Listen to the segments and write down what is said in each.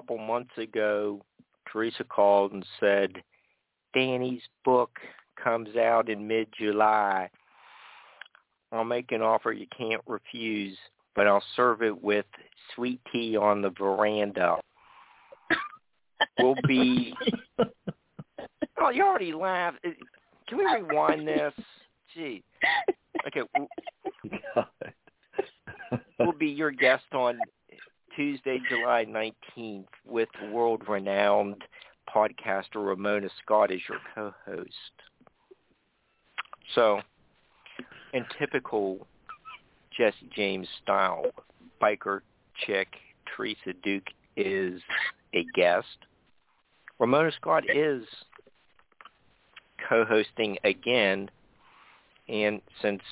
Couple months ago, Teresa called and said, Danny's book comes out in mid-July. I'll make an offer you can't refuse, but I'll serve it with sweet tea on the veranda. we'll be... Oh, you already laughed. Can we rewind this? Gee. Okay. We'll, we'll be your guest on Tuesday, July 19th with world-renowned podcaster Ramona Scott as your co-host. So, in typical Jesse James style, biker chick Teresa Duke is a guest. Ramona Scott is co-hosting again, and since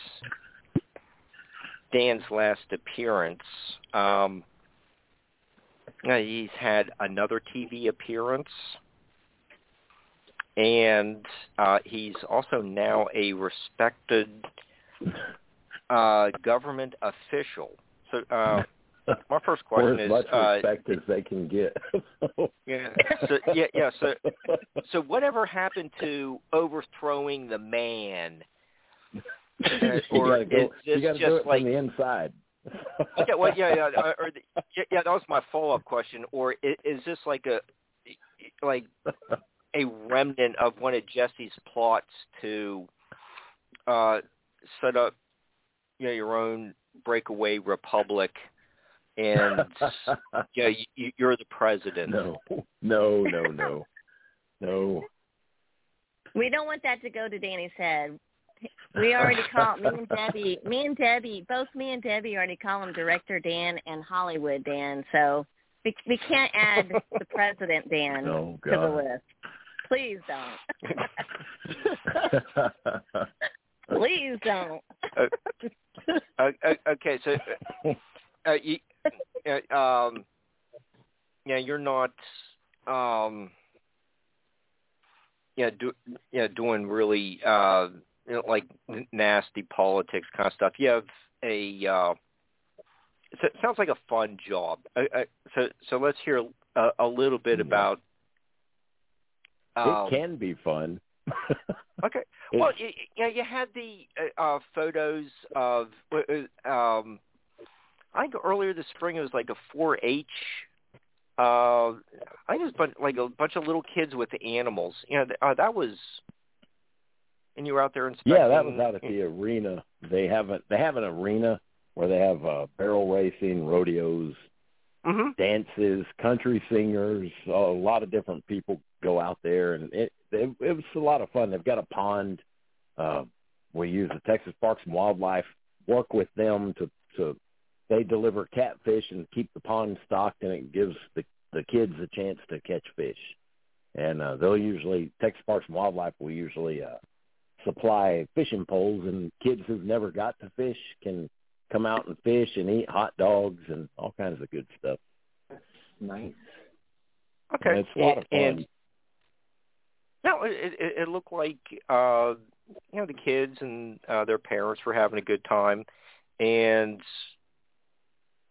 Dan's last appearance, um, he's had another TV appearance, and uh, he's also now a respected uh, government official. So uh, my first question is, as much uh, respect as they can get. yeah, so, yeah, yeah. So, so whatever happened to overthrowing the man? Uh, or you gotta go, you gotta do it like from the inside. okay, well, yeah, yeah, uh, or the, yeah, yeah, that was my follow-up question. Or is, is this like a like a remnant of one of Jesse's plots to uh, set up, you know, your own breakaway republic, and yeah, you, you're the president. No, no, no, no, no. We don't want that to go to Danny's head. We already call me and Debbie. Me and Debbie, both me and Debbie already call him Director Dan and Hollywood Dan. So we we can't add the President Dan Oh, to the list. Please don't. Please don't. Uh, uh, okay, so uh, you, uh, um, yeah, you're not, um, yeah, do, yeah, doing really, uh, you know, like nasty politics kind of stuff. You have a, uh, so it sounds like a fun job. Uh, uh, so, so let's hear a, a little bit about. Um, it can be fun. Okay. Well, you, you know, you had the uh, uh, photos of. Um, I think earlier this spring it was like a 4-H. Uh, I think it was bun- like a bunch of little kids with animals. You know, uh, that was. And you were out there inspecting. yeah, that was out at the arena. They have a they have an arena where they have uh, barrel racing, rodeos, hmm dances, country singers, a lot of different people go out there, and it it, it was a lot of fun. They've got a pond. Uh, we use the Texas Parks and Wildlife. Work with them to to they deliver catfish and keep the pond stocked, and it gives the the kids a chance to catch fish. And uh, they'll usually Texas Parks and Wildlife will usually uh, supply fishing poles, and kids who've never got to fish can come out and fish and eat hot dogs and all kinds of good stuff. That's nice. Okay. And it's a lot of fun. And, no, it, it, it looked like uh, you know the kids and uh, their parents were having a good time, and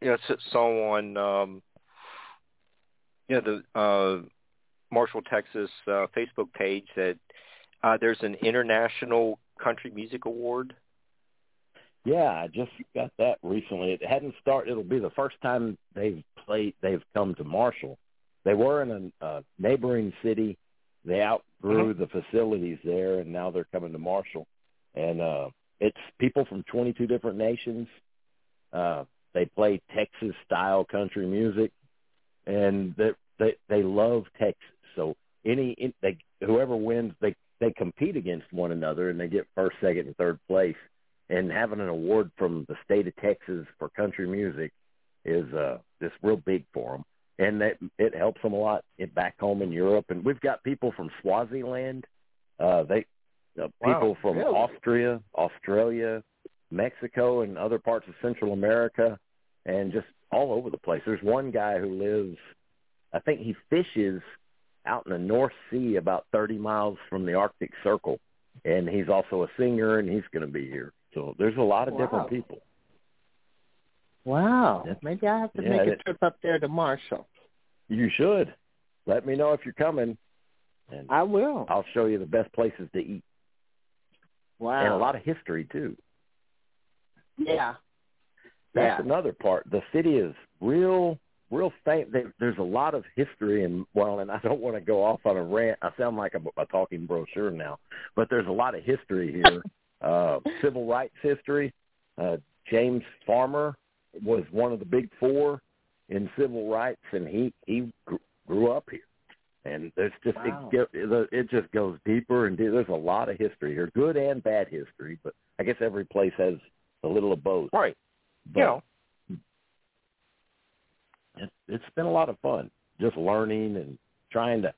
you know s- someone um, you know the uh, Marshall, Texas uh, Facebook page that uh, there's an international country music award. Yeah, I just got that recently. It hadn't started. It'll be the first time they've played. They've come to Marshall. They were in a uh, neighboring city. They outgrew the facilities there, and now they're coming to Marshall. And uh, it's people from 22 different nations. Uh, they play Texas style country music, and they they, they love Texas. So any in, they whoever wins, they they compete against one another, and they get first, second, and third place and having an award from the state of Texas for country music is uh just real big for them and that it helps them a lot in, back home in Europe and we've got people from Swaziland uh they uh, Wow, people from really? Austria, Australia, Mexico and other parts of Central America and just all over the place. There's one guy who lives I think he fishes out in the North Sea about 30 miles from the Arctic Circle and he's also a singer and he's going to be here. So there's a lot of Wow. different people. Wow. Yeah. Maybe I have to Yeah, make a it- trip up there to Marshall. You should. Let me know if you're coming, and I will. I'll show you the best places to eat Wow. and a lot of history too. Yeah. That's Yeah. another part. The city is real, real famous. There, there's a lot of history, and well, and I don't want to go off on a rant. I sound like a, a talking brochure now, but there's a lot of history here. uh, civil rights history. Uh, James Farmer was one of the big four in civil rights, and he he grew up here. And there's just Wow. it, it just goes deeper and deeper. There's a lot of history here, good and bad history. But I guess every place has a little of both. Right. But You know. It, it's been a lot of fun just learning and trying to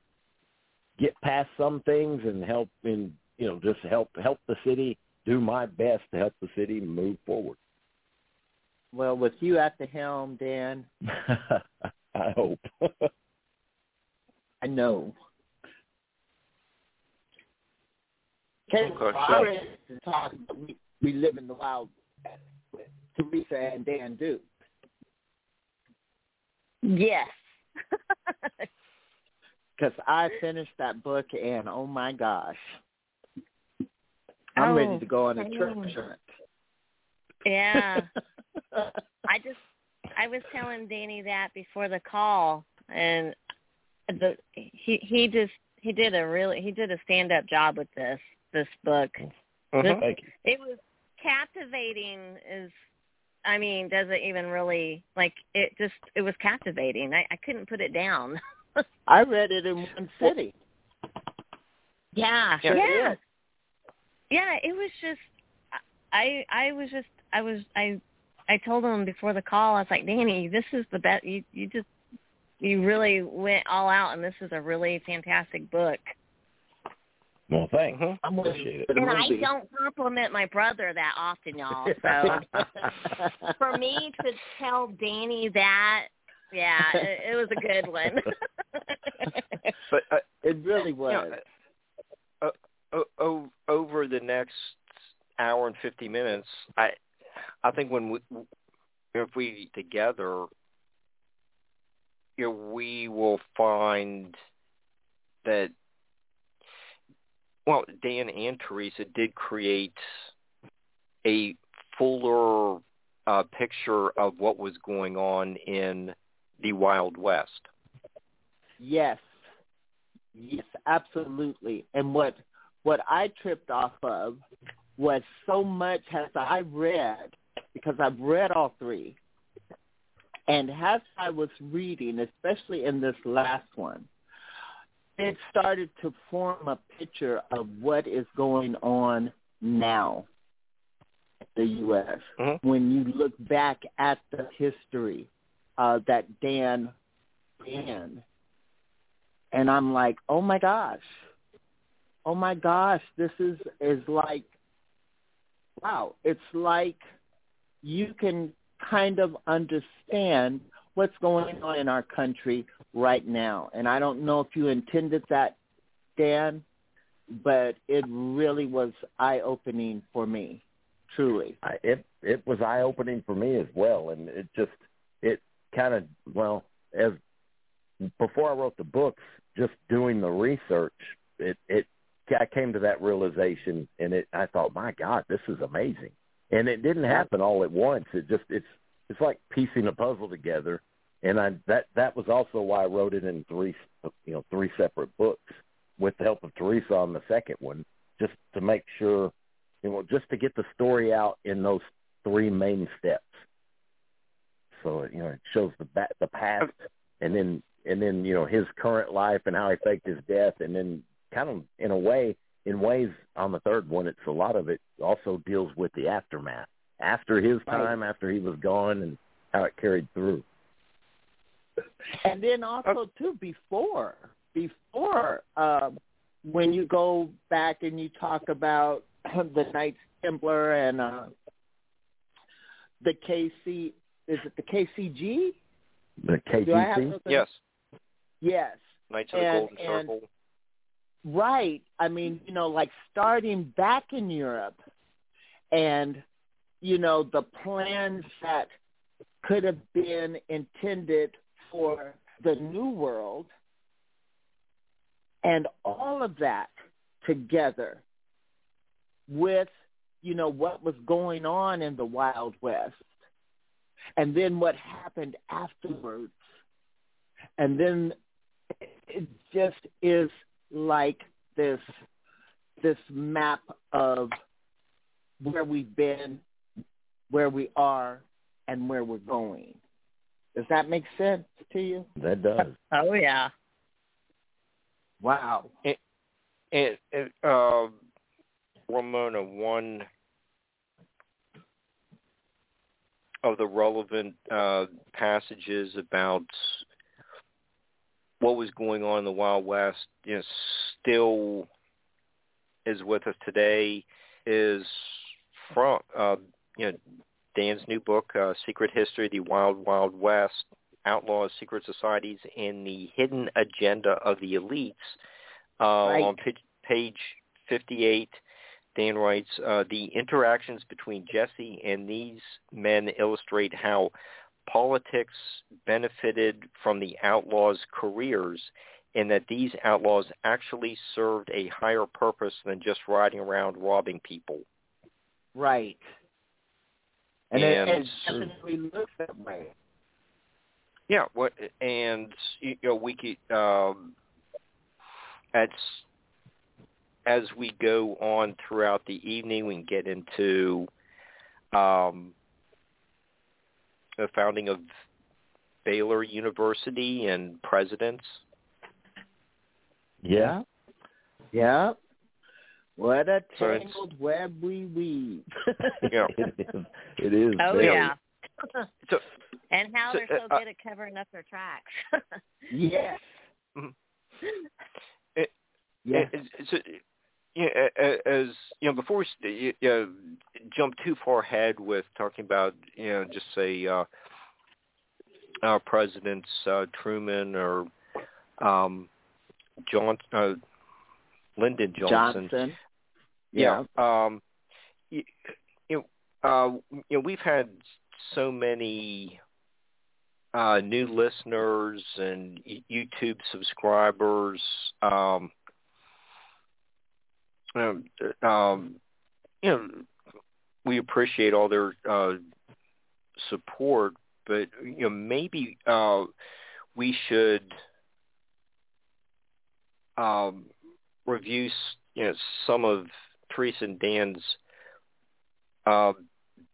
get past some things and help in you know just help help the city do my best to help the city move forward Well, with you at the helm, Dan, i hope I know. Okay, Okay, I to talk we, we live in the wild Teresa and Dan Duke. Yes. Because I finished that book and oh my gosh. I'm Oh, ready to go on a trip yeah. I just I was telling Danny that before the call and the he he just he did a really he did a stand up job with this this book. Mhm. thank you It was captivating is I mean, doesn't even really like it just it was captivating. I, I couldn't put it down. I read it in one city. yeah. Yeah. Yeah. Yeah, it was just I I was just I was I I told him before the call, I was like, Danny, this is the best you you just you really went all out and this is a really fantastic book. Well thanks Mhm. I'm Appreciate it. for the And I don't compliment my brother that often, y'all. So for me to tell Danny that, yeah, it, it was a good one. But uh, it really you was. know, uh, o- o- over the next hour and 50 minutes, I I think when we if we together, you know, we will find that well, Dan and Teresa did create a fuller uh, picture of what was going on in the Wild West. Yes. Yes, absolutely. And what what I tripped off of was so much as I read because I've read all three. And as I was reading, especially in this last one, it started to form a picture of what is going on now the U.S. Mhm. When you look back at the history uh, that Dan ran, and I'm like, oh my gosh, oh my gosh, this is is like, wow, it's like you can kind of understand what's going on in our country right now. And I don't know if you intended that, Dan, but it really was eye-opening for me, truly. I, it it was eye opening for me as well, and it just it kind of well as before I wrote the books, just doing the research, it it I came to that realization, and it I thought, my God, this is amazing, and it didn't happen all at once. It just it's it's like piecing a puzzle together, and I that that was also why I wrote it in three you know three separate books with the help of Teresa on the second one, just to make sure you know just to get the story out in those three main steps. So you know it shows the ba- the past, and then and then you know his current life and how he faked his death, and then kind of in a way, in ways on the third one, it's a lot of it also deals with the aftermath after his time, after he was gone, and how it carried through. And then also too before before um, when you go back and you talk about the Knights Templar and uh, the KC is it the KCG? The Do KGC. Yes. Yes. Knights of the And- Golden and- Circle. Right. I mean, you know, like starting back in Europe and, you know, the plans that could have been intended for the New World and all of that together with, you know, what was going on in the Wild West and then what happened afterwards. And then it just is like this this map of where we've been, where we are, and where we're going. Does that make sense to you? That does. Oh yeah. Wow. And, and uh, Ramona, one of the relevant uh, passages about what was going on in the Wild West, you know, still is with us today. Is from uh, you know Dan's new book, uh, Secret History: The Wild Wild West, Outlaws, Secret Societies, and the Hidden Agenda of the Elites. Uh, Right. On page, page 58, Dan writes, uh, the interactions between Jesse and these men illustrate how politics benefited from the outlaws' careers and that these outlaws actually served a higher purpose than just riding around robbing people. Right. And, it, it definitely looks that way. Yeah, what and you know we could um, as as we go on throughout the evening, we can get into um, the founding of Baylor University and presidents. Yeah. Yeah. What a So it's- tangled web we weave. Yeah. it is. It is. Oh very- yeah. So and how So, they're so uh, good at covering up their tracks. yes. It- Yes. It- it's- it's- yeah, a- a- as you know, before we you know, jump too far ahead with talking about you know just say uh, our presidents uh, Truman or um, John uh, Lyndon Johnson. Johnson. Yeah. Um, you, you know, uh, you know, we've had so many uh, new listeners and YouTube subscribers. Um, um, um, you know, we appreciate all their uh, support, but you know, maybe uh, we should um, review, you know, some of Teresa and Dan's uh,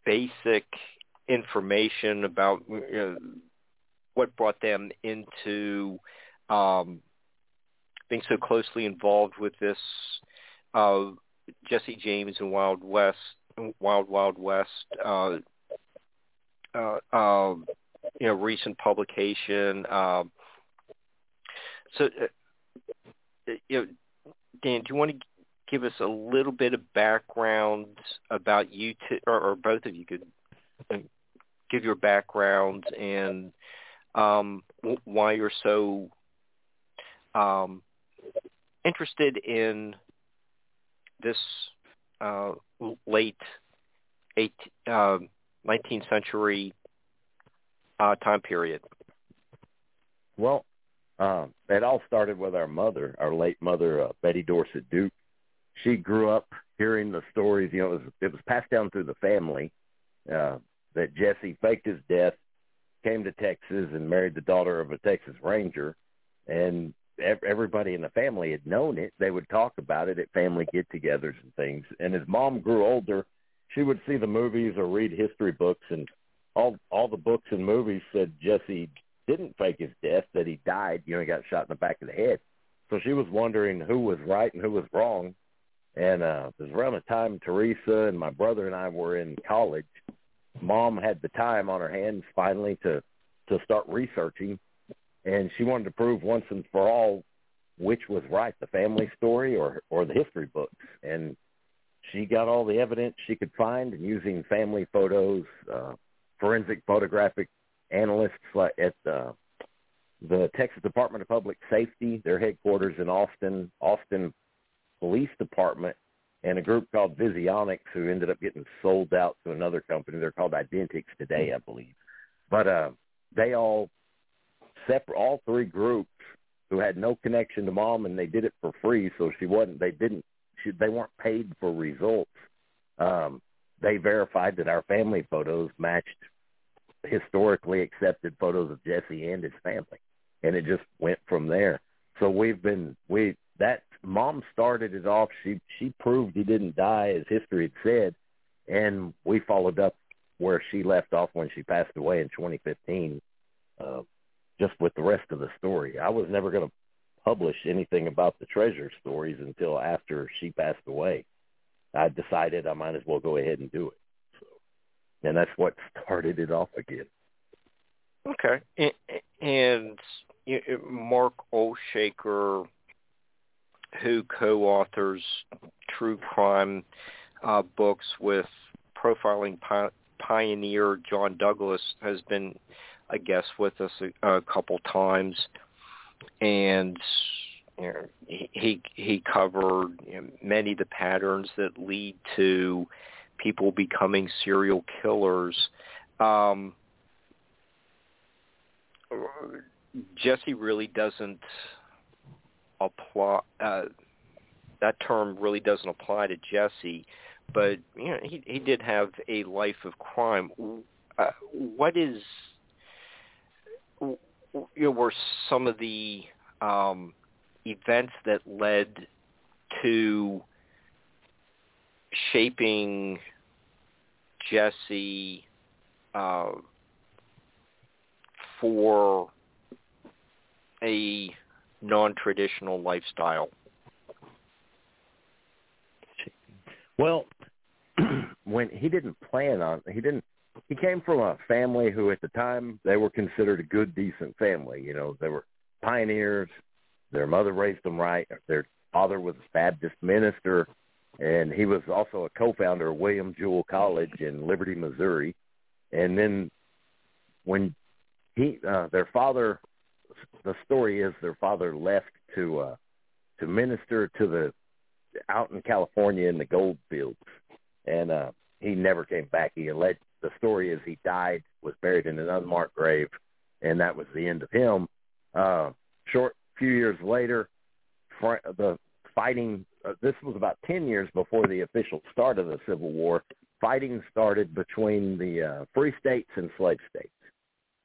basic information about you know, what brought them into um, being so closely involved with this uh, Jesse James and Wild West, Wild Wild West, uh, uh, uh, you know, recent publication. Um, so, uh, you know, Dan, do you want to give us a little bit of background about you, two, or, or both of you could uh, give your background and um, why you're so um, interested in this uh, late eight, uh, 19th century uh, time period? Well, uh, it all started with our mother, our late mother, uh, Betty Dorsett Duke. She grew up hearing the stories. You know, it was, it was passed down through the family uh, that Jesse faked his death, came to Texas, and married the daughter of a Texas Ranger. And everybody in the family had known it. They would talk about it at family get-togethers and things. And as mom grew older, she would see the movies or read history books, and all all the books and movies said Jesse didn't fake his death; that he died. You know, he got shot in the back of the head. So she was wondering who was right and who was wrong. And uh, it was around the time Teresa and my brother and I were in college. Mom had the time on her hands finally to to start researching and she wanted to prove once and for all which was right, the family story or or the history books. And she got all the evidence she could find, and using family photos, uh, forensic photographic analysts at the the Texas Department of Public Safety, their headquarters in Austin, Austin Police Department, and a group called Visionics, who ended up getting sold out to another company. They're called Identix today, I believe. But uh, they all separate all three groups who had no connection to mom and they did it for free so she wasn't they didn't she, they weren't paid for results um they verified that our family photos matched historically accepted photos of Jesse and his family and it just went from there so we've been we that mom started it off she she proved he didn't die as history had said and we followed up where she left off when she passed away in 2015 uh, just with the rest of the story. I was never going to publish anything about the treasure stories until after she passed away. I decided I might as well go ahead and do it. So, and that's what started it off again. Okay. And, and Mark Olshaker, who co-authors true crime uh, books with profiling pioneer John Douglas, has been a guest with us a, a couple times, and you know, he he covered you know, many of the patterns that lead to people becoming serial killers. Um, Jesse really doesn't apply. Uh, that term really doesn't apply to Jesse, but you know he he did have a life of crime. Uh, what is you know, were some of the um, events that led to shaping Jesse uh, for a non-traditional lifestyle? Well, when he didn't plan on, he didn't he came from a family who at the time they were considered a good decent family. You know they were pioneers. Their mother raised them right. Their father was a baptist minister. And he was also a co-founder of william jewell college in liberty missouri. And then when he uh their father the story is their father left to uh to minister to the out in california in the gold fields and uh he never came back he alleged the story is he died, was buried in an unmarked grave, and that was the end of him. Uh, short few years later, fr- the fighting. Uh, this was about ten years before the official start of the Civil War. Fighting started between the uh, free states and slave states,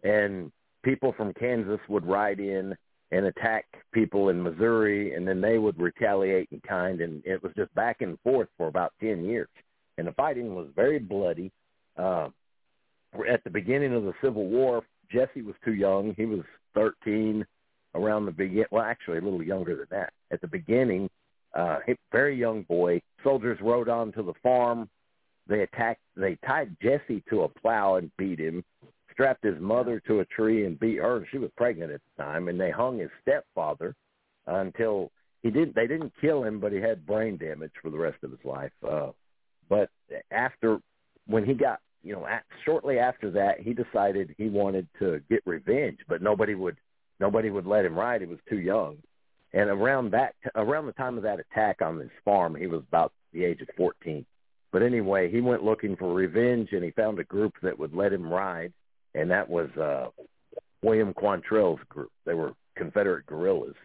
and people from Kansas would ride in and attack people in Missouri, and then they would retaliate in kind, and it was just back and forth for about ten years. And the fighting was very bloody. Uh, at the beginning of the Civil War, Jesse was too young. He was 13 around the begin. Well, actually, a little younger than that. At the beginning, uh, very young boy. Soldiers rode on to the farm. They attacked. They tied Jesse to a plow and beat him. Strapped his mother to a tree and beat her. She was pregnant at the time, and they hung his stepfather until he didn't. They didn't kill him, but he had brain damage for the rest of his life. Uh, but after when he got you know, at, shortly after that, he decided he wanted to get revenge, but nobody would nobody would let him ride. He was too young. And around that around the time of that attack on his farm, he was about the age of 14. But anyway, he went looking for revenge, and he found a group that would let him ride, and that was uh, William Quantrill's group. They were Confederate guerrillas,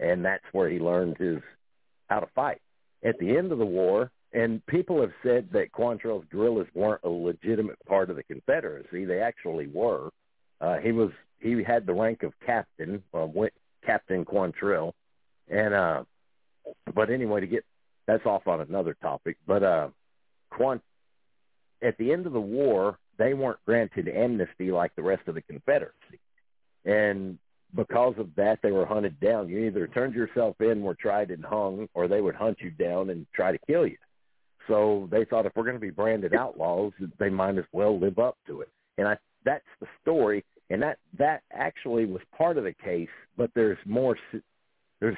and that's where he learned his how to fight. At the end of the war, and people have said that Quantrill's guerrillas weren't a legitimate part of the Confederacy. They actually were. Uh, he was he had the rank of captain, uh, went Captain Quantrill, and uh, but anyway, to get that's off on another topic. But uh, Quant at the end of the war, they weren't granted amnesty like the rest of the Confederacy, and because of that, they were hunted down. You either turned yourself in, were tried and hung, or they would hunt you down and try to kill you. So they thought if we're going to be branded outlaws, they might as well live up to it. And I, that's the story, and that that actually was part of the case. But there's more. There's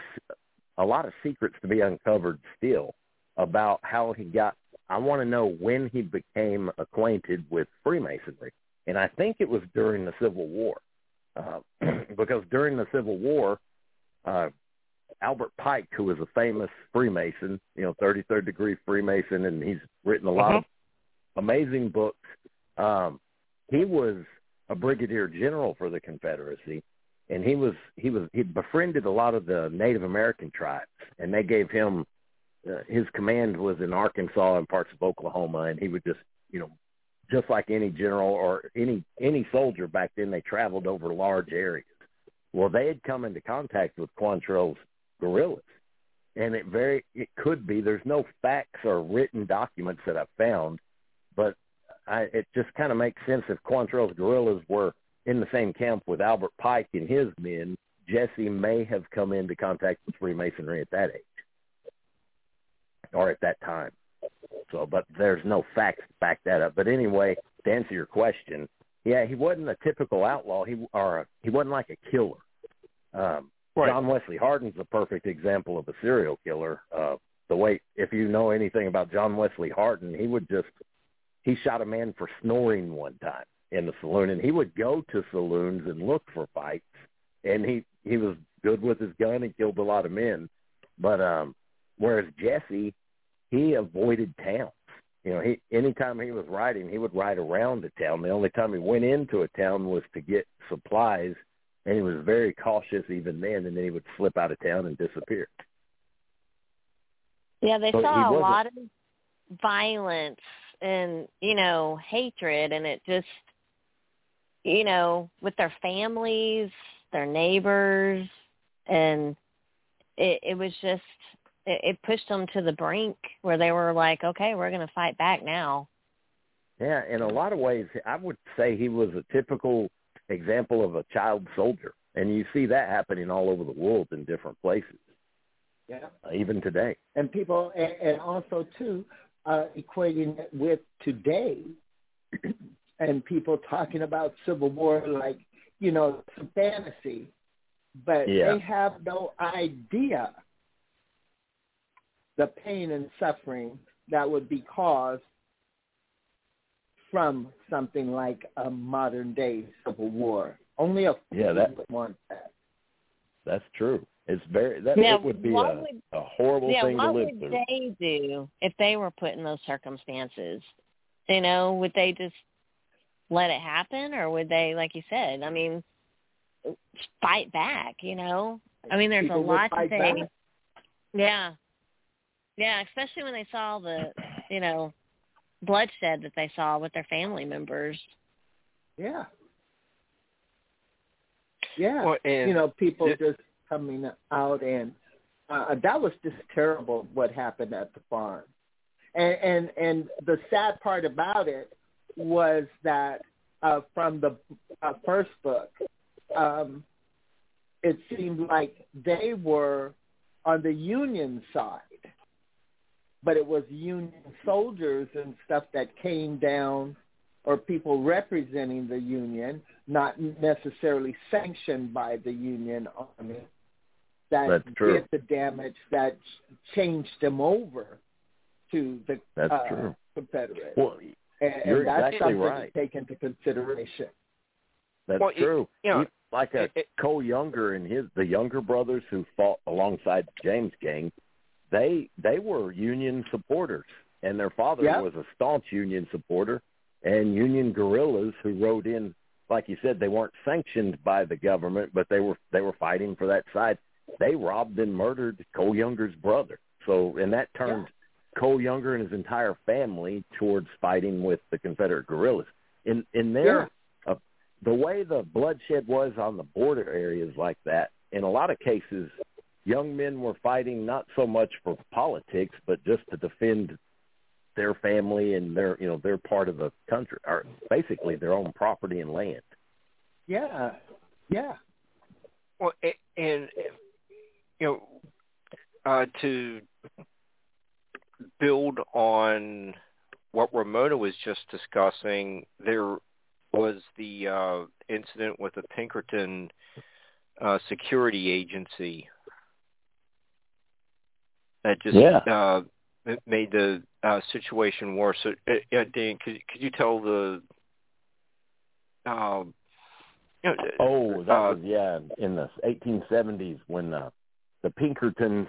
a lot of secrets to be uncovered still about how he got. I want to know when he became acquainted with Freemasonry, and I think it was during the Civil War, uh, because during the Civil War, uh, Albert Pike, who was a famous Freemason, you know, 33rd degree Freemason, and he's written a lot uh-huh. of amazing books. Um, he was a brigadier general for the Confederacy, and he was he was he befriended a lot of the Native American tribes, and they gave him uh, his command was in Arkansas and parts of Oklahoma, and he would just you know just like any general or any any soldier back then, they traveled over large areas. Well, they had come into contact with Quantrill's guerrillas. And it very it could be. There's no facts or written documents that I've found, but I, it just kind of makes sense if Quantrill's guerrillas were in the same camp with Albert Pike and his men. Jesse may have come into contact with Freemasonry at that age or at that time. So, but there's no facts to back that up. But anyway, to answer your question, yeah, he wasn't a typical outlaw. He or a, he wasn't like a killer. Um, Right. John Wesley Hardin's a perfect example of a serial killer. Uh, the way, if you know anything about John Wesley Hardin, he would just he shot a man for snoring one time in the saloon, and he would go to saloons and look for fights, and he he was good with his gun and killed a lot of men. But um, whereas Jesse, he avoided towns. You know, he anytime he was riding, he would ride around a town. The only time he went into a town was to get supplies and he was very cautious even then, and then he would slip out of town and disappear. Yeah, they so saw a lot of violence and you know hatred, and it just you know with their families, their neighbors, and it, it was just it, it pushed them to the brink where they were like, okay, we're going to fight back now. Yeah, in a lot of ways, I would say he was a typical example of a child soldier, and you see that happening all over the world in different places. Yeah, uh, even today. And people, and, and also too, uh, equating it with today, and people talking about Civil War like you know some fantasy, but yeah. they have no idea the pain and suffering that would be caused from something like a modern day civil war. Only a yeah that would want that. That's true. It's very that now, it would be a, would, a horrible yeah, thing to live through. through. What would they do if they were put in those circumstances? You know, would they just let it happen, or would they, like you said, I mean, fight back? You know, I mean, there's People a lot to say. Back. Yeah, yeah, especially when they saw the, you know, bloodshed that they saw with their family members. Yeah. Yeah. Well, you know, people th- just coming out and uh, that was just terrible what happened at the farm. And and and the sad part about it was that uh, from the uh, first book, um, it seemed like they were on the Union side, but it was Union soldiers and stuff that came down or people representing the Union, not necessarily sanctioned by the Union Army, that That's true. did the damage that changed them over to the That's uh, true. Confederates. Well, and, you're that's exactly something right. to take into consideration. that's Well, it- true. you know, like a it- it- Cole Younger and his the younger brothers who fought alongside James Gang, they they were Union supporters, and their father Yep. was a staunch Union supporter, and Union guerrillas who rode in. Like you said, they weren't sanctioned by the government, but they were they were fighting for that side. They robbed and murdered Cole Younger's brother. So, and that turned Cole Younger and his entire family towards fighting with the Confederate guerrillas. In in their uh, the way the bloodshed was on the border areas like that, in a lot of cases, young men were fighting not so much for politics, but just to defend their family and their you know their part of the country, or basically their own property and land. Yeah, yeah, Well, a- and you know, uh, to build on what Ramona was just discussing, there was the uh, incident with the Pinkerton uh, security agency that just Yeah. uh, made the uh, situation worse. So, uh, Dan, could could you tell the um, you know, Oh, that uh, was yeah, in the 1870s when uh, the Pinkertons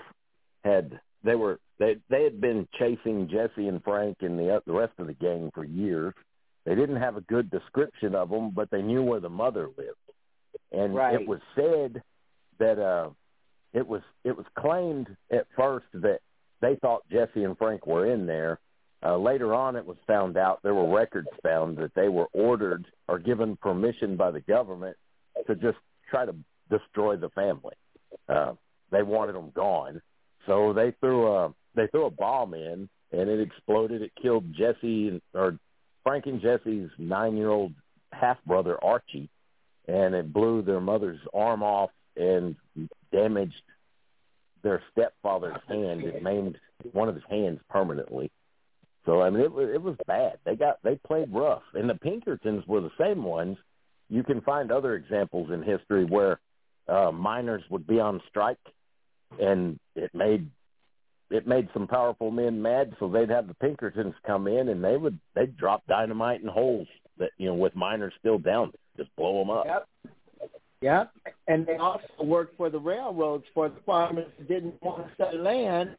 had they were they they had been chasing Jesse and Frank and the the rest of the gang for years. They didn't have a good description of them, but they knew where the mother lived, and Right. it was said that uh, it was it was claimed at first that they thought Jesse and Frank were in there. Uh, later on, it was found out there were records found that they were ordered or given permission by the government to just try to destroy the family. Uh, they wanted them gone, so they threw a they threw a bomb in, and it exploded. It killed Jesse and or Frank and Jesse's nine year old half brother Archie, and it blew their mother's arm off and damaged their stepfather's hand. It maimed one of his hands permanently. So I mean, it was it was bad. They got they played rough, and the Pinkertons were the same ones. You can find other examples in history where uh, miners would be on strike, and it made it made some powerful men mad. So they'd have the Pinkertons come in, and they would they'd drop dynamite in holes that you know with miners still down, just blow them up. Yep. Yep. And they also worked for the railroads for the farmers who didn't want to sell land,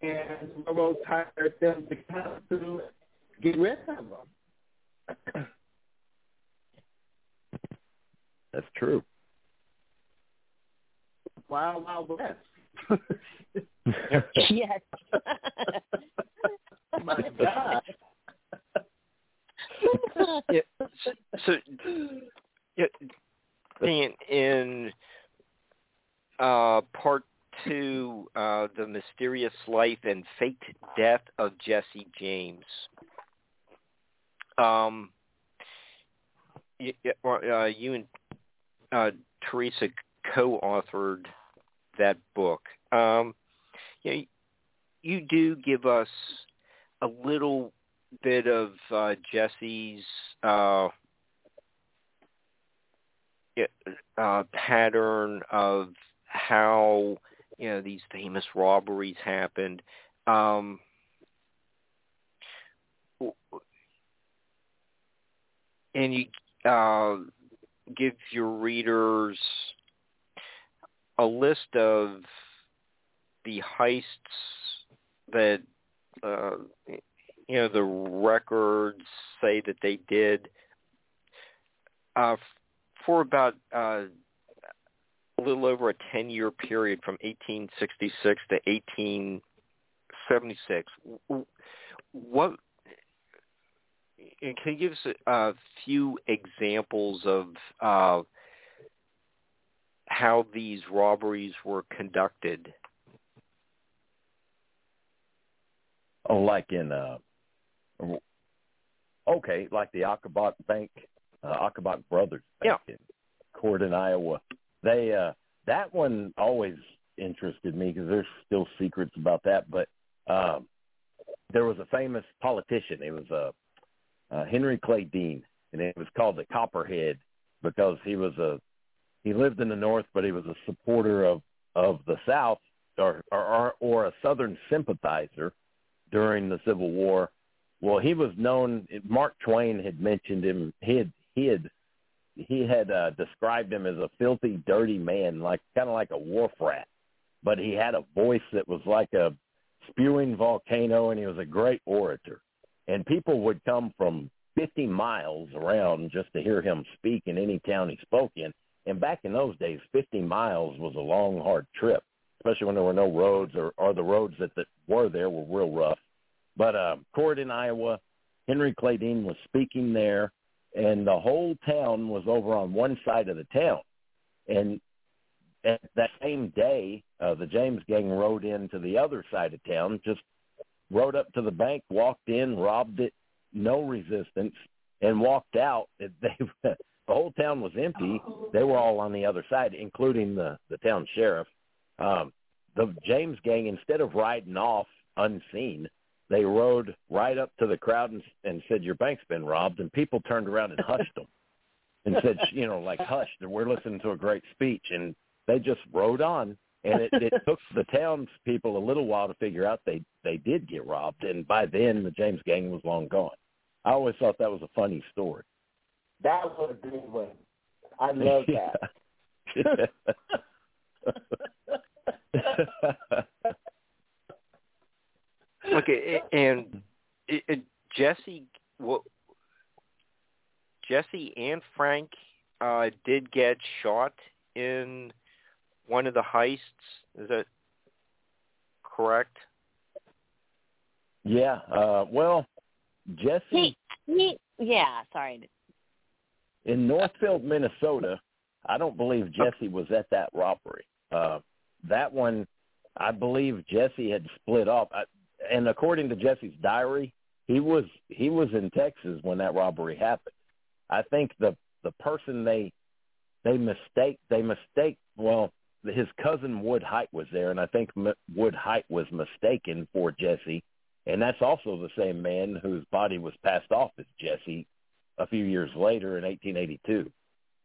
and the railroads hired them to come to get rid of them. That's true. Wild, wild west. yes. My God. yeah, so, so yeah, Dan, in uh, part two, uh, the mysterious life and faked death of Jesse James. Um, y- y- uh, you and uh, Teresa co-authored that book. Um, you, know, you do give us a little bit of uh, Jesse's uh, uh, pattern of how you know these famous robberies happened. Um, and you uh, give your readers a list of the heists that uh, you know the records say that they did uh, for about uh, a little over a ten year period from 1866 to 1876. What can you give us a, few examples of uh, how these robberies were conducted? Oh, like in uh, okay, like the Ocobock Bank uh, Ocobock Brothers back Yeah. in Corydon, Iowa. They uh, that one always interested me because there's still secrets about that. But um, there was a famous politician. It was uh, uh, Henry Clay Dean, and it was called the Copperhead because he was a he lived in the North, but he was a supporter of of the South or or, or a Southern sympathizer during the Civil War. Well, he was known. Mark Twain had mentioned him. He had he had he had uh, described him as a filthy, dirty man, like kind of like a wharf rat. But he had a voice that was like a spewing volcano, and he was a great orator. And people would come from 50 miles around just to hear him speak in any town he spoke in. And back in those days, 50 miles was a long, hard trip, especially when there were no roads or, or the roads that, that were there were real rough. But uh, Corydon, Iowa, Henry Clay Dean was speaking there, and the whole town was over on one side of the town. And at that same day, uh, the James gang rode into the other side of town, just rode up to the bank, walked in, robbed it, no resistance, and walked out. They, the whole town was empty. They were all on the other side, including the the town sheriff. Um, the James gang, instead of riding off unseen, they rode right up to the crowd and, and said, "Your bank's been robbed," and people turned around and hushed them and said, you know, like hush, we're listening to a great speech, and they just rode on. And it, it took the townspeople a little while to figure out they they did get robbed, and by then the James gang was long gone. I always thought that was a funny story. That was a good one. I love that. Okay, a- and it, it, Jesse, what? Jesse and Frank uh, did get shot in one of the heists. Is that correct? yeah. Uh, well, Jesse He, he, yeah. Sorry. in Northfield, Minnesota, I don't believe Jesse was at that robbery. Uh, that one, I believe Jesse had split off. I, and according to Jesse's diary, he was he was in Texas when that robbery happened. I think the the person they they mistake they mistake well his cousin Wood Hite was there, and I think M- Wood Hite was mistaken for Jesse, and that's also the same man whose body was passed off as Jesse a few years later in 1882,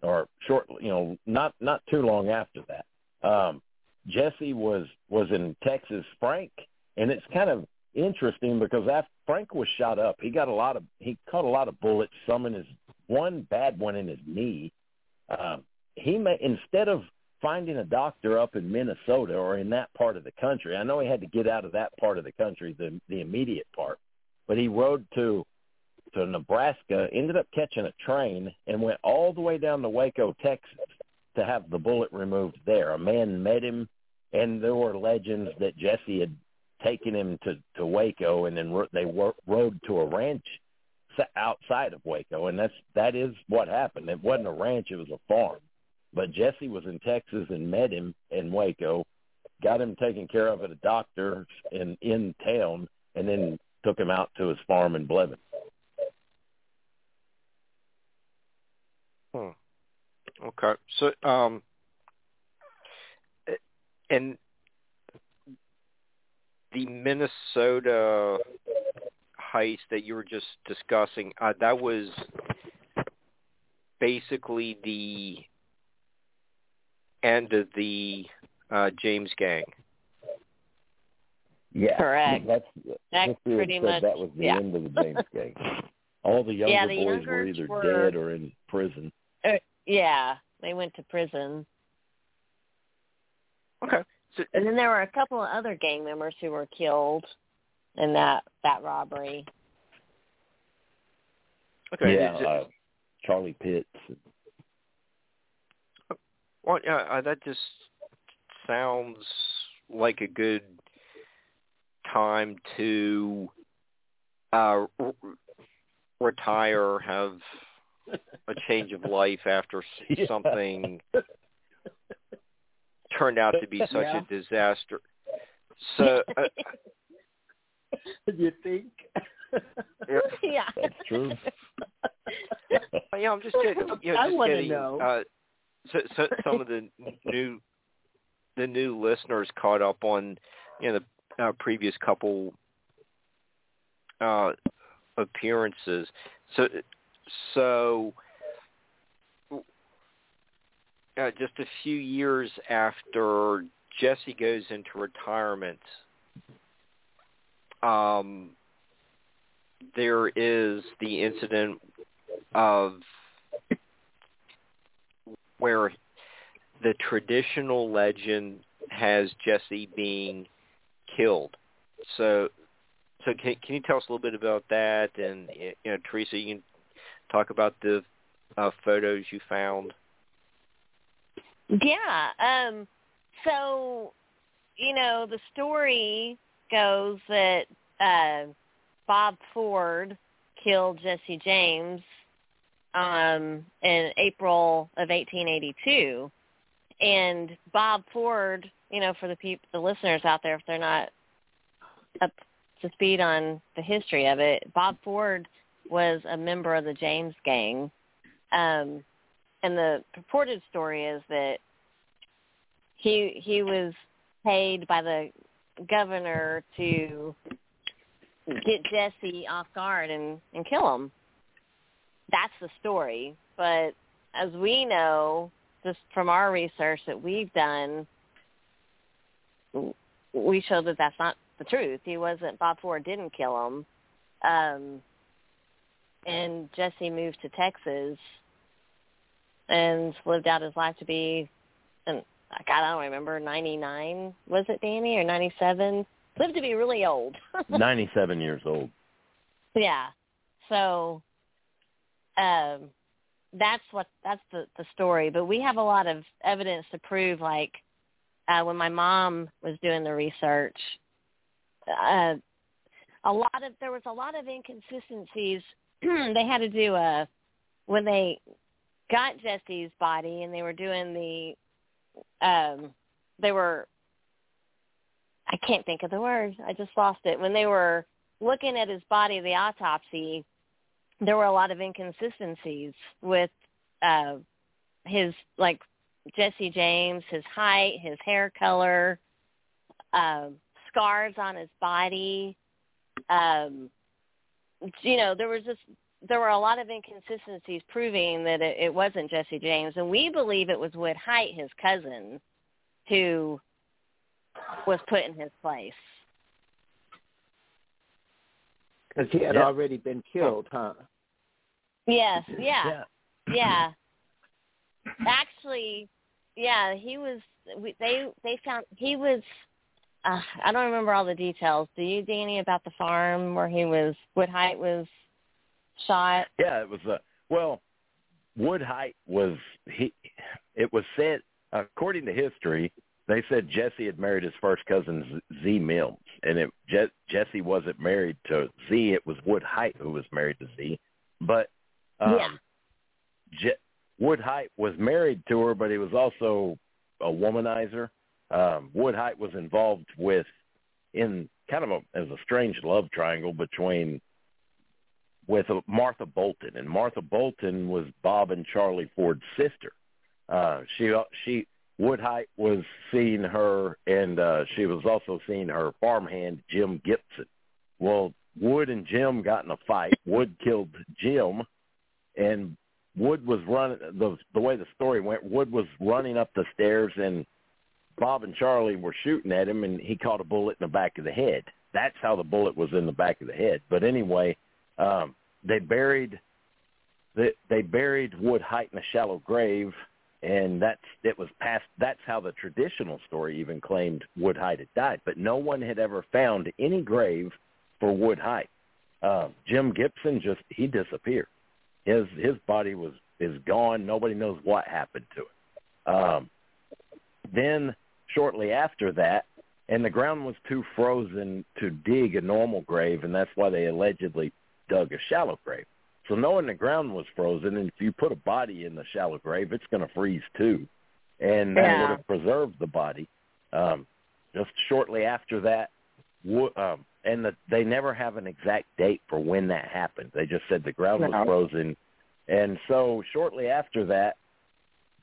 or short, you know, not not too long after that. Um, Jesse was was in Texas. Frank, and it's kind of interesting because after Frank was shot up, he got a lot of he caught a lot of bullets. Some in his one bad one in his knee. Um, he may instead of finding a doctor up in Minnesota or in that part of the country. I know he had to get out of that part of the country, the the immediate part, but he rode to to Nebraska, ended up catching a train and went all the way down to Waco, Texas to have the bullet removed there. A man met him and there were legends that Jesse had taken him to to Waco and then ro- they wor- rode to a ranch outside of Waco and that's that is what happened. It wasn't a ranch, it was a farm. But Jesse was in Texas and met him in Waco, got him taken care of at a doctor in in town and then took him out to his farm in Blevins. Hmm. Okay. So, um, and the Minnesota heist that you were just discussing, uh, that was basically the end of the uh, James Gang. Yeah, Correct. That's That pretty much- that was the yeah. end of the James gang. All the younger Yeah, the boys were either were- dead or in prison. Uh, yeah, they went to prison. Okay. So, And then there were a couple of other gang members who were killed in that that robbery. okay. yeah, is it- uh, Charlie Pitts. Well, yeah, uh, that just sounds like a good time to uh, r- retire, have a change of life after s- Yeah. something turned out to be such Yeah. a disaster. So, uh, you think? yeah, yeah. That's true. yeah, I'm just getting. You know, I just wanna getting, know. Uh, so, so some of the new the new listeners caught up on you know the uh, previous couple uh, appearances. So so uh, just a few years after Jesse goes into retirement, um, there is the incident of where the traditional legend has Jesse being killed. So, so can, can you tell us a little bit about that? And you know, Teresa, you can talk about the uh, photos you found. Yeah. Um so you know, the story goes that uh Bob Ford killed Jesse James um in April of 1882 and Bob Ford, you know, for the people the listeners out there if they're not up to speed on the history of it, Bob Ford was a member of the James gang. Um and the purported story is that he he was paid by the governor to get Jesse off guard and and kill him. That's the story. But as we know, just from our research that we've done, we show that that's not the truth. He wasn't. Bob Ford didn't kill him. Um, and Jesse moved to Texas and lived out his life to be, and God, I don't remember, 99, was it, Danny, or 97? Lived to be really old. 97 years old. Yeah. So um that's what that's the the story, but we have a lot of evidence to prove like uh when my mom was doing the research uh a lot of there was a lot of inconsistencies they had to do a when they got Jesse's body and they were doing the um they were I can't think of the word. I just lost it. When they were looking at his body, the autopsy, there were a lot of inconsistencies with uh his like Jesse James, his height, his hair color, um, scars on his body. Um, you know, there was just there were a lot of inconsistencies proving that it, it wasn't Jesse James, and we believe it was Wood Hite, his cousin, who was put in his place. Because he had Yeah. already been killed, huh? Yes, yeah, yeah. Actually, yeah, he was. We, they they found he was. Uh, I don't remember all the details. Do you, Danny, about the farm where he was? Wood Hite was shot. Yeah, it was a well. Wood Hite was he. It was said, according to history, they said Jesse had married his first cousin Zee Mimms, and it Je- Jesse wasn't married to Z. It was Wood Hite who was married to Z. But um, Yeah. Je- Wood Hite was married to her, but he was also a womanizer. Um, Wood Hite was involved with in kind of a as a strange love triangle between with Martha Bolton, and Martha Bolton was Bob and Charlie Ford's sister. Uh, she she Wood Hite was seeing her, and uh, she was also seeing her farmhand Jim Gibson. Well, Wood and Jim got in a fight. Wood killed Jim, and Wood was running the the way the story went. Wood was running up the stairs, and Bob and Charlie were shooting at him, and he caught a bullet in the back of the head. That's how the bullet was in the back of the head. But anyway, um, they buried they, they buried Wood Hite in a shallow grave, and that's it was past. That's how the traditional story even claimed Wood Hite had died. But no one had ever found any grave for Wood Hite. Uh, Jim Gibson just he disappeared. His his body was is gone. Nobody knows what happened to it. Um, then shortly after that, and the ground was too frozen to dig a normal grave, and that's why they allegedly dug a shallow grave. So knowing the ground was frozen, and if you put a body in the shallow grave, it's going to freeze too, and that Yeah. would have preserved the body. Um, just shortly after that, um, and the, they never have an exact date for when that happened. They just said the ground was frozen, And so shortly after that,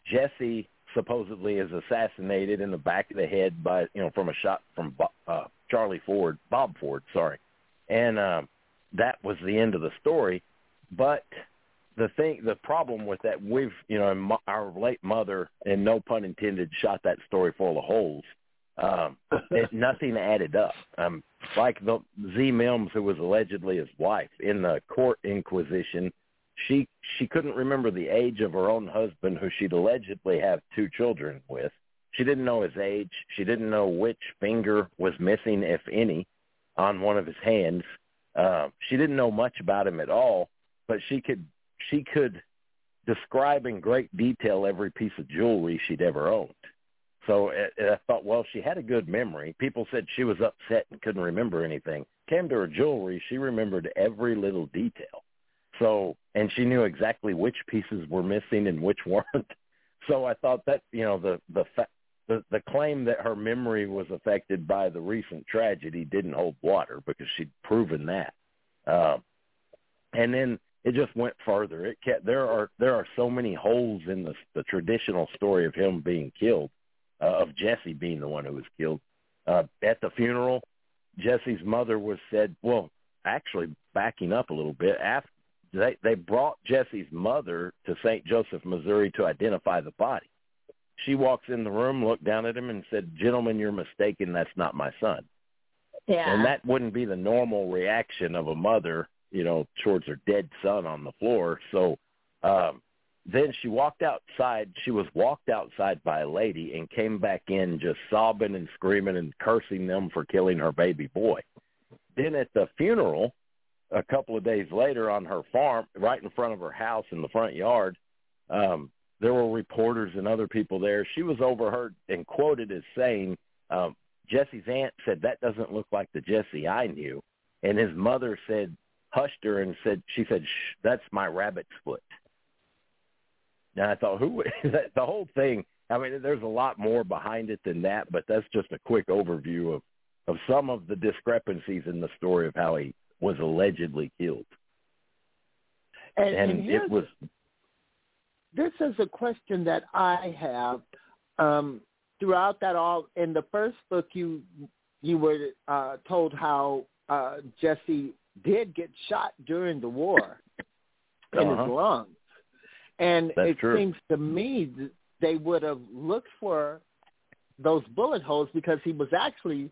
Jesse supposedly is assassinated in the back of the head by you know from a shot from uh, Charlie Ford, Bob Ford, sorry, and uh, that was the end of the story. But the thing, the problem with that, we've you know our late mother, and no pun intended, shot that story full of holes. Um, it, nothing added up. Um, like the Zee Mimms, who was allegedly his wife in the court inquisition, she she couldn't remember the age of her own husband, who she'd allegedly have two children with. She didn't know his age. She didn't know which finger was missing, if any, on one of his hands. Uh, she didn't know much about him at all, but she could she could describe in great detail every piece of jewelry she'd ever owned. So I thought, well, she had a good memory. People said she was upset and couldn't remember anything. Came to her jewelry, she remembered every little detail. So, and she knew exactly which pieces were missing and which weren't. So I thought that, you know, the the fa- the the claim that her memory was affected by the recent tragedy didn't hold water because she'd proven that. Uh, and then it just went further. It kept there are there are so many holes in the the traditional story of him being killed, uh, of Jesse being the one who was killed. Uh, at the funeral, Jesse's mother was said, well, actually backing up a little bit, after they they brought Jesse's mother to St. Joseph, Missouri to identify the body. She walks in the room, looked down at him and said, "Gentlemen, you're mistaken. That's not my son." Yeah. And that wouldn't be the normal reaction of a mother, you know, towards her dead son on the floor. So um then she walked outside. She was walked outside by a lady and came back in just sobbing and screaming and cursing them for killing her baby boy. Then at the funeral, a couple of days later on her farm, right in front of her house in the front yard, um, there were reporters and other people there. She was overheard and quoted as saying, um, Jesse's aunt said, that doesn't look like the Jesse I knew. And his mother said, hushed her and said, she said, Shh, that's my rabbit's foot. And I thought, who, the whole thing, I mean, there's a lot more behind it than that, but that's just a quick overview of, of some of the discrepancies in the story of how he was allegedly killed. And, And, and it was, this is a question that I have. Um, throughout that all in the first book, you you were uh, told how uh, Jesse did get shot during the war in Uh-huh. his lungs, and That's it true. seems to me they would have looked for those bullet holes because he was actually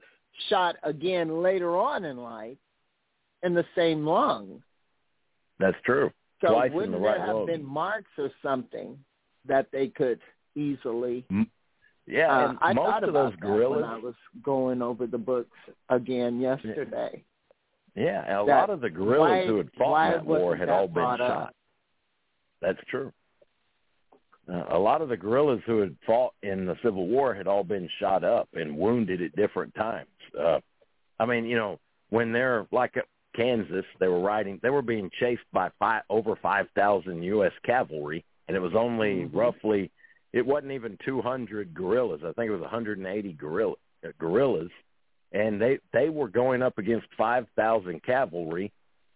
shot again later on in life in the same lung. that's true. So Twice wouldn't the there have lung. been marks or something that they could easily? Yeah, Uh, and I most thought of about those that guerrillas, when I was going over the books again yesterday. yeah, and a lot of the guerrillas why- who had fought in that war had that all been brought up? shot. That's true. Uh, a lot of the guerrillas who had fought in the Civil War had all been shot up and wounded at different times. Uh, I mean, you know, when they're like Kansas, they were riding, they were being chased by five, over 5,000 U.S. cavalry, and it was only Mhm. roughly, it wasn't even 200 guerrillas. I think it was 180 guerrilla, uh, guerrillas, and they they were going up against 5,000 cavalry,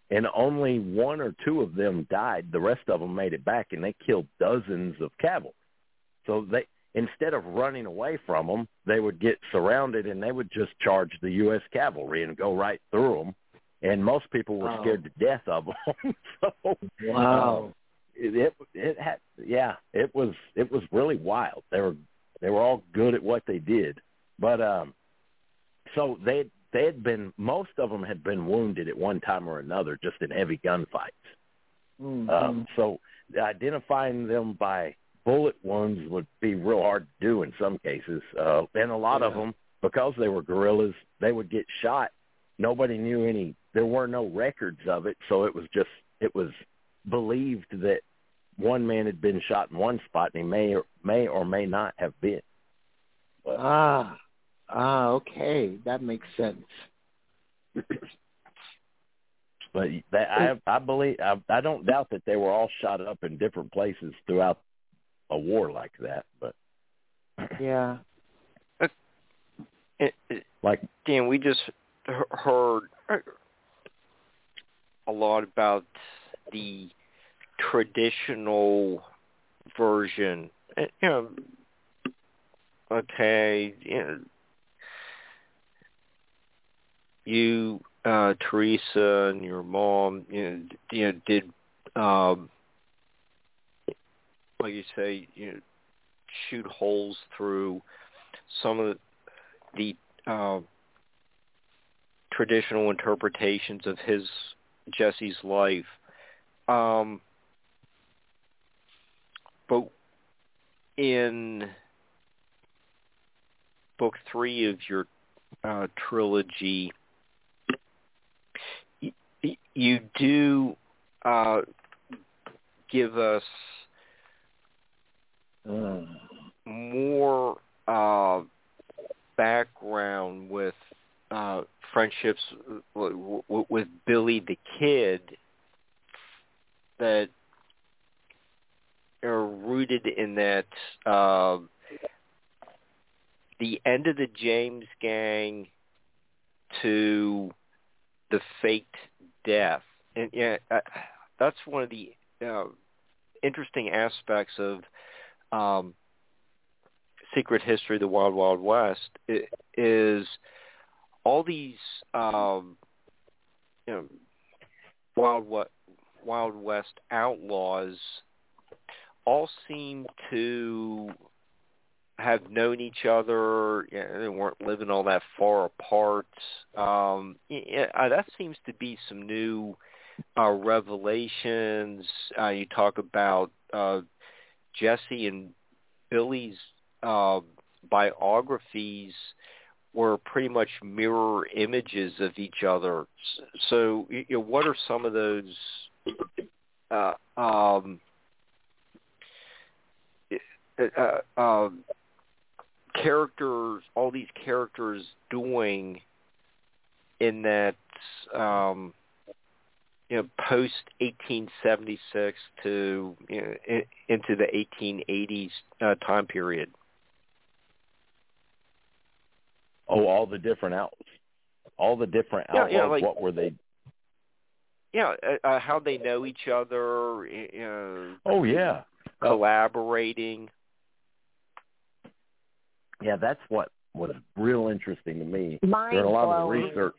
and only one or two of them died. The rest of them made it back, and they killed dozens of cavalry. So they instead of running away from them, they would get surrounded, and they would just charge the U.S. cavalry and go right through them. And most people were Wow. scared to death of them. so Wow. uh, it, it it had yeah it was it was really wild. They were they were all good at what they did, but um, so they they had been most of them had been wounded at one time or another, just in heavy gunfights. Mhm. Um, so identifying them by bullet wounds would be real hard to do in some cases. Uh, and a lot of them, because they were guerrillas, they would get shot. Nobody knew any. There were no records of it, so it was just it was believed that one man had been shot in one spot, and he may or may or may not have been. But, Ah, ah, okay, that makes sense. but that I I believe I, I don't doubt that they were all shot up in different places throughout a war like that. But Yeah. It, it, like Dan, we just heard a lot about the traditional version. You know, okay, you know, you uh Teresa and your mom, you know, you know did um like you say, you know, shoot holes through some of the uh, traditional interpretations of his Jesse's life. Um, but in book three of your uh, trilogy, you do uh, give us Mm. more uh, background with uh, friendships w- w- with Billy the Kid that are rooted in that uh, the end of the James gang to the faked death, and yeah, uh, that's one of the uh, interesting aspects of um, Secret History the Wild Wild West is all these um, you know Wild Wild West outlaws all seem to have known each other. You know, they weren't living all that far apart. Um, yeah, uh, that seems to be some new uh, revelations. Uh, you talk about uh, Jesse and Billy's uh, biographies were pretty much mirror images of each other. So, you know, what are some of those uh, um, uh, uh, characters? All these characters doing in that um, you know post 1876 to you know, into the 1880s uh, time period. Oh, all the different outlets, all the different Yeah, outlaws. yeah, like- what were they? Yeah, uh, uh, how they know each other. You know, Oh yeah, collaborating. yeah. That's what was real interesting to me Mind during a lot of research.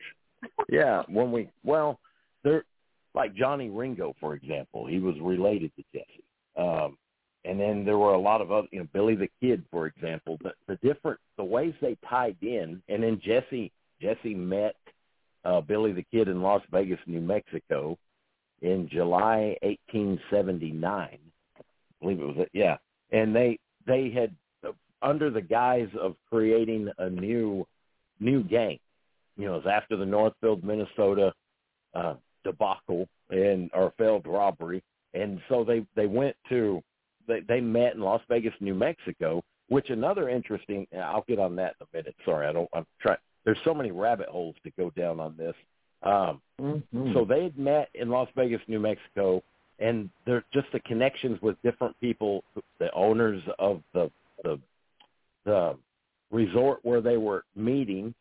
Yeah, when we well, there like Johnny Ringo, for example, he was related to Jesse. Um, and then there were a lot of other, you know, Billy the Kid, for example. The the different the ways they tied in, and then Jesse Jesse met uh, Billy the Kid in Las Vegas, New Mexico, in July 1879. I believe it was. Yeah, and they they had uh, under the guise of creating a new new gang. You know, it was after the Northfield, Minnesota uh, debacle and or failed robbery, and so they they went to they they met in Las Vegas, New Mexico. Which another interesting. I'll get on that in a minute. Sorry, I don't. I'm trying. There's so many rabbit holes to go down on this. Um, Mm-hmm. so they had met in Las Vegas, New Mexico, and they're just the connections with different people, the owners of the the the resort where they were meeting,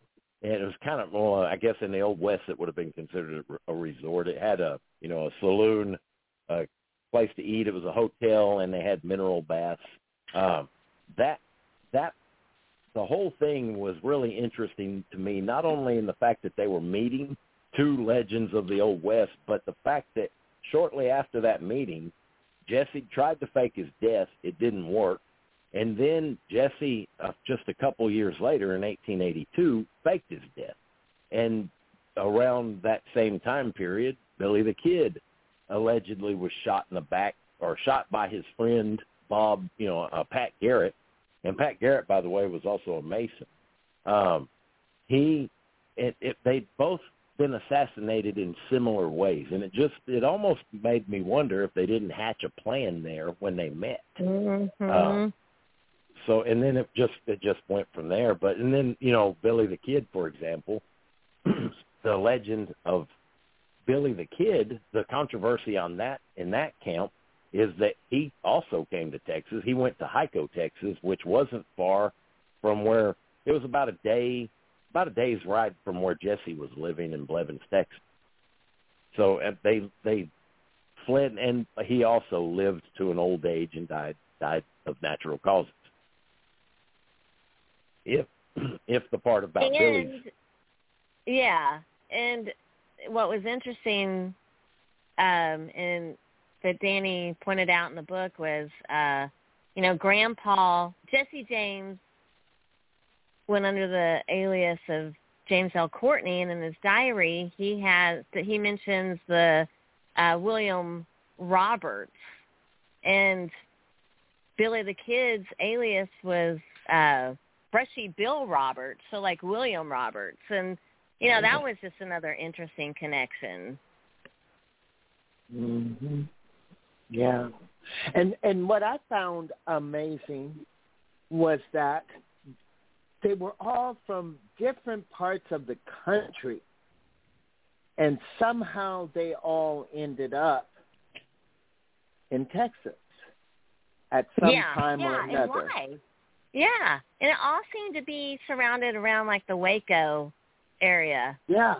and it was kind of well, I guess in the old west it would have been considered a, a resort. It had a you know a saloon, a place to eat. It was a hotel, and they had mineral baths. Um, that that the whole thing was really interesting to me, not only in the fact that they were meeting two legends of the old west, but the fact that shortly after that meeting, Jesse tried to fake his death. It didn't work. And then Jesse, uh, just a couple years later in 1882, faked his death. And around that same time period, Billy the Kid allegedly was shot in the back or shot by his friend Bob, you know, uh, Pat Garrett. And Pat Garrett, by the way, was also a Mason. Um, he, it, it, they both been assassinated in similar ways, and it just it almost made me wonder if they didn't hatch a plan there when they met. Mm-hmm. Uh, So and then it just it just went from there. But and then you know Billy the Kid, for example, the legend of Billy the Kid. The controversy on that in that camp is that he also came to Texas. He went to Hico, Texas, which wasn't far from where it was about a day about a day's ride from where Jesse was living in Blevins, Texas. So uh, they they Flint, and he also lived to an old age and died died of natural causes. If if the part about and, Billy's yeah, and what was interesting, um, and that Danny pointed out in the book was, uh, you know, Grandpa Jesse James went under the alias of James L. Courtney, and in his diary, he has that he mentions the uh, William Roberts, and Billy the Kid's alias was uh, Brushy Bill Roberts, so like William Roberts, and you know that was just another interesting connection. Mhm. Yeah. And and what I found amazing was that they were all from different parts of the country and somehow they all ended up in Texas at some yeah, time yeah, or and why? Yeah, and it all seemed to be surrounded around like the Waco area. Yeah.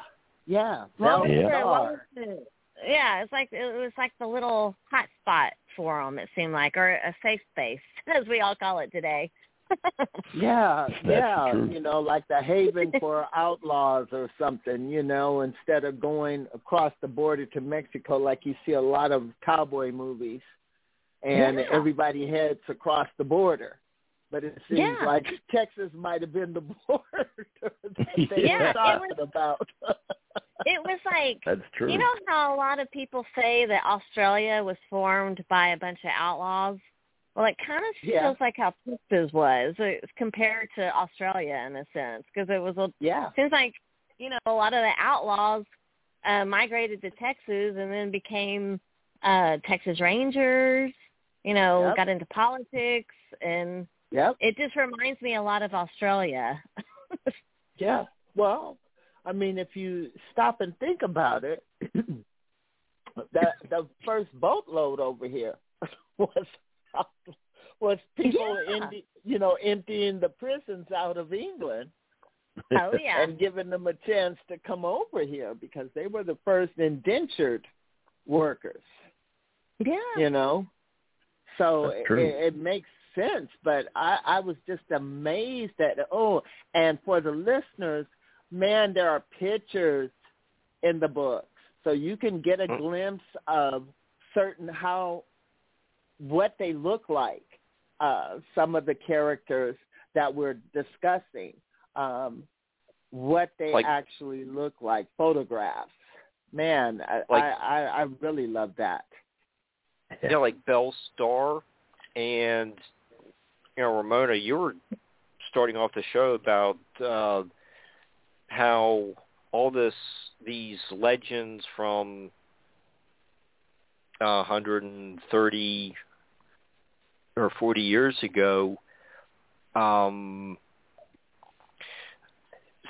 Yeah. Well, Yeah. the- what was the- yeah, it's like it was like the little hot spot for them. It seemed like, or a safe space, as we all call it today. Yeah, That's yeah, true. you know, like the haven for outlaws or something, you know, instead of going across the border to Mexico like you see a lot of cowboy movies and Yeah. everybody heads across the border. But it seems Yeah. like Texas might have been the border that they Yeah, were it was- about. it was like That's true. You know how a lot of people say that Australia was formed by a bunch of outlaws? Well, it kind of Yeah. feels like how Texas was It's compared to Australia in a sense, because it was a yeah. seems like you know a lot of the outlaws uh, migrated to Texas and then became uh, Texas Rangers. You know, Yep. got into politics, and Yep. it just reminds me a lot of Australia. Yeah. Well, I mean, if you stop and think about it, the the first boatload over here was was people Yeah. in you know emptying the prisons out of England oh yeah, and giving them a chance to come over here because they were the first indentured workers. yeah. You know, so it, it makes sense. But I, I was just amazed at oh, and for the listeners, man, there are pictures in the books, so you can get a Mm. glimpse of certain how what they look like. Uh, some of the characters that we're discussing, um, what they Like- actually look like, photographs. Man, I, Like- I, I, I really love that. know, like Belle Starr and you know Ramona, you were starting off the show about uh, how all this these legends from uh, 130 or 40 years ago um,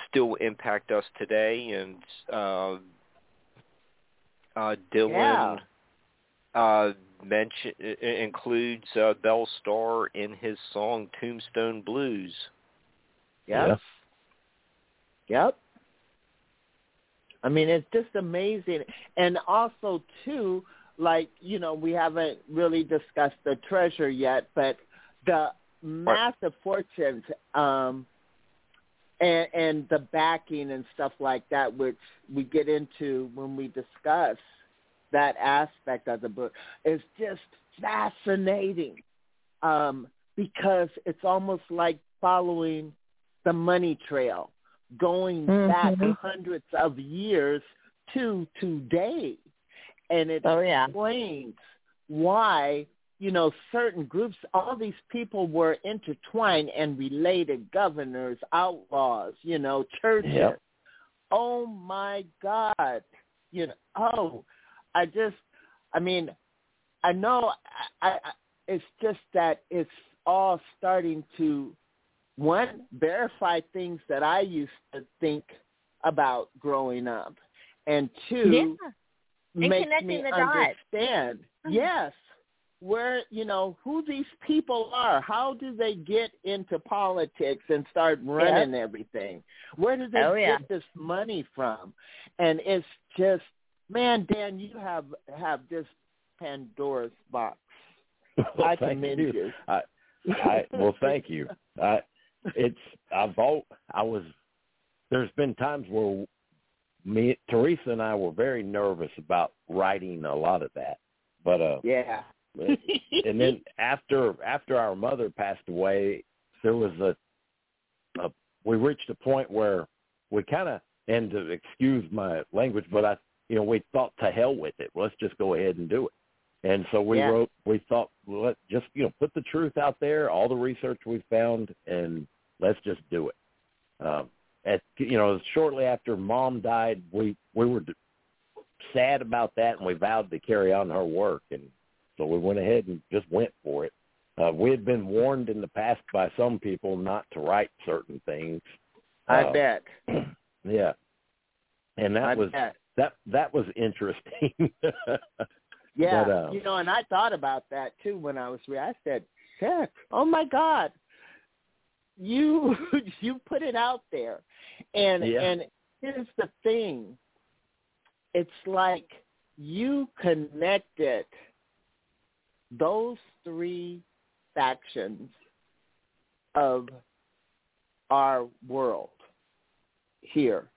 still impact us today, and uh, uh, Dylan Yeah. Mention i- i- includes uh, Belle Starr in his song Tombstone Blues. Yep. Yep. I mean, it's just amazing. And also, too, like, you know, we haven't really discussed the treasure yet, but the massive fortunes um, and, and the backing and stuff like that, which we get into when we discuss that aspect of the book, is just fascinating um, because it's almost like following the money trail, going back Mhm. hundreds of years to today. And it Oh yeah. explains why, you know, certain groups, all these people were intertwined and related, governors, outlaws, you know, churches. Yep. Oh my God. You know, oh, I just, I mean, I know I, I, it's just that it's all starting to one verify things that I used to think about growing up, and two Yeah. Make me the dots. understand. Mhm. Yes, where you know who these people are. How do they get into politics and start running everything? Where do they Oh, yeah. get this money from? And it's just, man, Dan, you have have just Pandora's box. well, I commend you. you. I, I well, thank you. I, it's I've all I was. There's been times where me, Teresa, and I were very nervous about writing a lot of that, but uh, Yeah. and then after after our mother passed away, there was a, a we reached a point where we kind of and to excuse my language, but I you know we thought to hell with it. Let's just go ahead and do it. And so we Yeah. wrote. We thought well, let just you know put the truth out there, all the research we found, and let's just do it. Um, at you know shortly after mom died, we we were sad about that, and we vowed to carry on her work, and so we went ahead and just went for it. Uh, we had been warned in the past by some people not to write certain things. I Uh, bet. Yeah, and that I was bet. That that was interesting. Yeah, But, uh, you know, and I thought about that too when I was. re- I said, "Heck, oh my God, you you put it out there," and Yeah. and here's the thing. It's like you connected those three factions of our world here.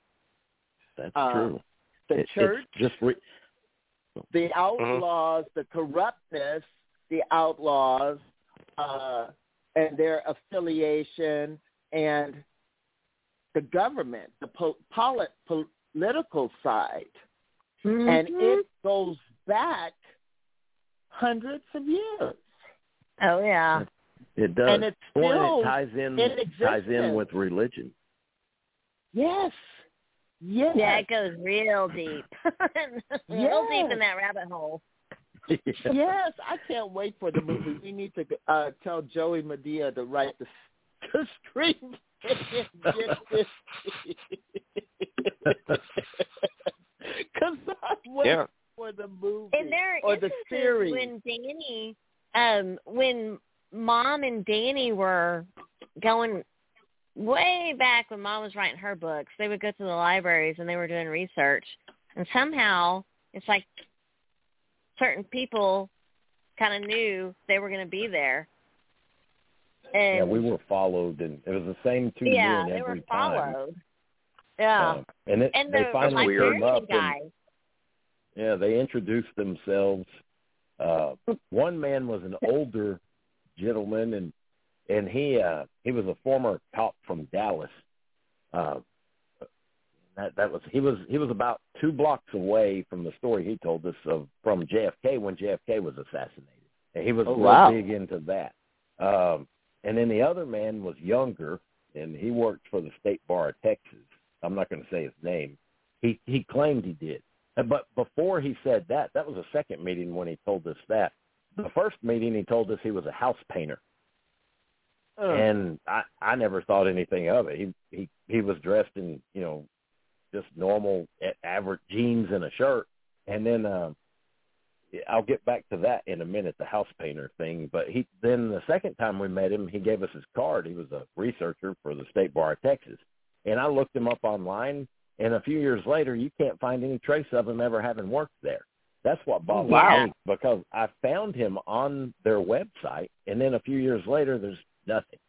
That's Uh, true. The It- it's church, just re- the outlaws, the corruptness, the outlaws, uh, and their affiliation, and the government, the po- polit- political side, and Mm-hmm. it goes back hundreds of years. oh yeah. it does. And it's Well, and still it ties in in ties in with religion. Yes, yes, Yeah, it goes real deep. real deep in that rabbit hole. yes. I can't wait for the movie. We need to uh, tell Joey Medea to write the, the screenplay. Because I'm waiting Yeah. for the movie And there are or the series. when Danny, um, when Mom and Danny were going way back when Mom was writing her books, they would go to the libraries and they were doing research, and somehow it's like certain people kind of knew they were going to be there. And yeah, we were followed, and it was the same two yeah, men they every were time. followed. Yeah, Uh, and it, and they the finally librarian came up and yeah, they introduced themselves. Uh, one man was an older gentleman, and and he uh, he was a former cop from Dallas. Uh, that that was he was he was about two blocks away from the story he told us of from JFK when JFK was assassinated. And he was Oh, real wow. big into that. Um, and then the other man was younger, and he worked for the State Bar of Texas. I'm not going to say his name. He he claimed he did, Uh, but before he said that, that was a second meeting when he told us that. The first meeting he told us he was a house painter, Uh, and I I never thought anything of it. He he he was dressed in you know just normal a- average jeans and a shirt, and then um, I'll get back to that in a minute, the house painter thing. But he then the second time we met him, he gave us his card. He was a researcher for the State Bar of Texas, and I looked him up online. And a few years later, you can't find any trace of him ever having worked there. That's what bothered Wow. me because I found him on their website, and then a few years later, there's nothing.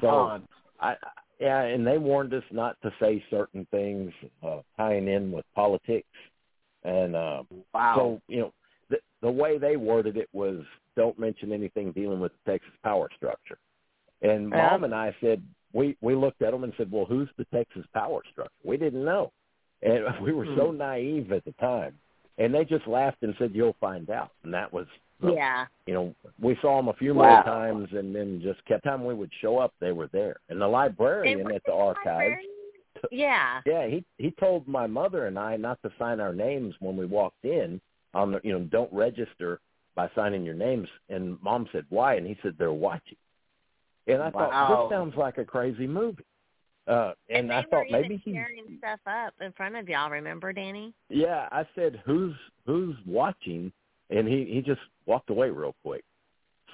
So Gone. I, I yeah, and they warned us not to say certain things uh, tying in with politics, and uh, Wow. so you know the the way they worded it was don't mention anything dealing with the Texas power structure. And Yeah. mom and I said we we looked at them and said, well, who's the Texas power structure? We didn't know, and we were so naive at the time. And they just laughed and said, "You'll find out." And that was Yeah. you know, we saw them a few Wow. more times, and then just kept time we would show up, they were there. And the librarian at the archives, Yeah. yeah, he he told my mother and I not to sign our names when we walked in. On the, you know, don't register by signing your names. And mom said, "Why?" And he said, "They're watching." And I thought this sounds like a crazy movie. Uh, and, they I thought maybe even he tearing stuff up in front of y'all. Remember, Danny? Yeah, I said, "Who's who's watching?" And he he just walked away real quick.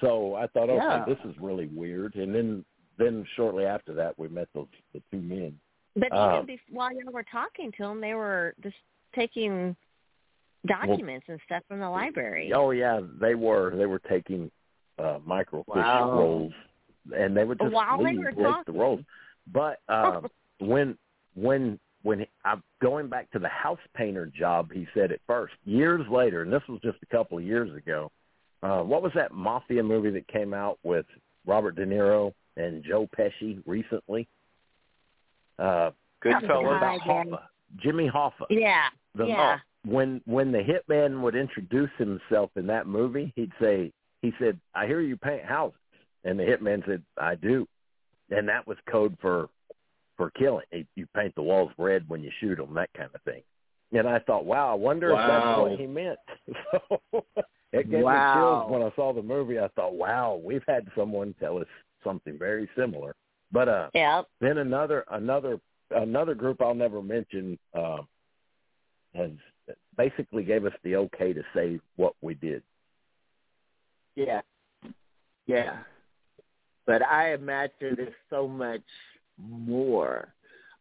So I thought, okay, Yeah. this is really weird. And then then shortly after that, we met those the two men. But Uh, even bef- while y'all were talking to them, they were just taking documents well, and stuff from the library. Oh yeah, they were. They were taking uh microfiche wow. rolls, and they would just While leave, they were leave the rolls. But um, when when when I'm going back to the house painter job, he said at first, years later, and this was just a couple of years ago. Uh, what was that mafia movie that came out with Robert De Niro and Joe Pesci recently? Uh, Goodfellas. About Hoffa, Jimmy Hoffa. Yeah. The, yeah. when when the hitman would introduce himself in that movie, he'd say, he said, "I hear you paint houses," and the hitman said, "I do," and that was code for for killing. You paint the walls red when you shoot them, that kind of thing. And I thought, wow, I wonder wow. if that's what he meant. so it gave wow. me chills when I saw the movie. I thought, wow, we've had someone tell us something very similar. But uh, yep. then another another another group I'll never mention uh, has basically gave us the okay to say what we did. Yeah, yeah. But I imagine there's so much more.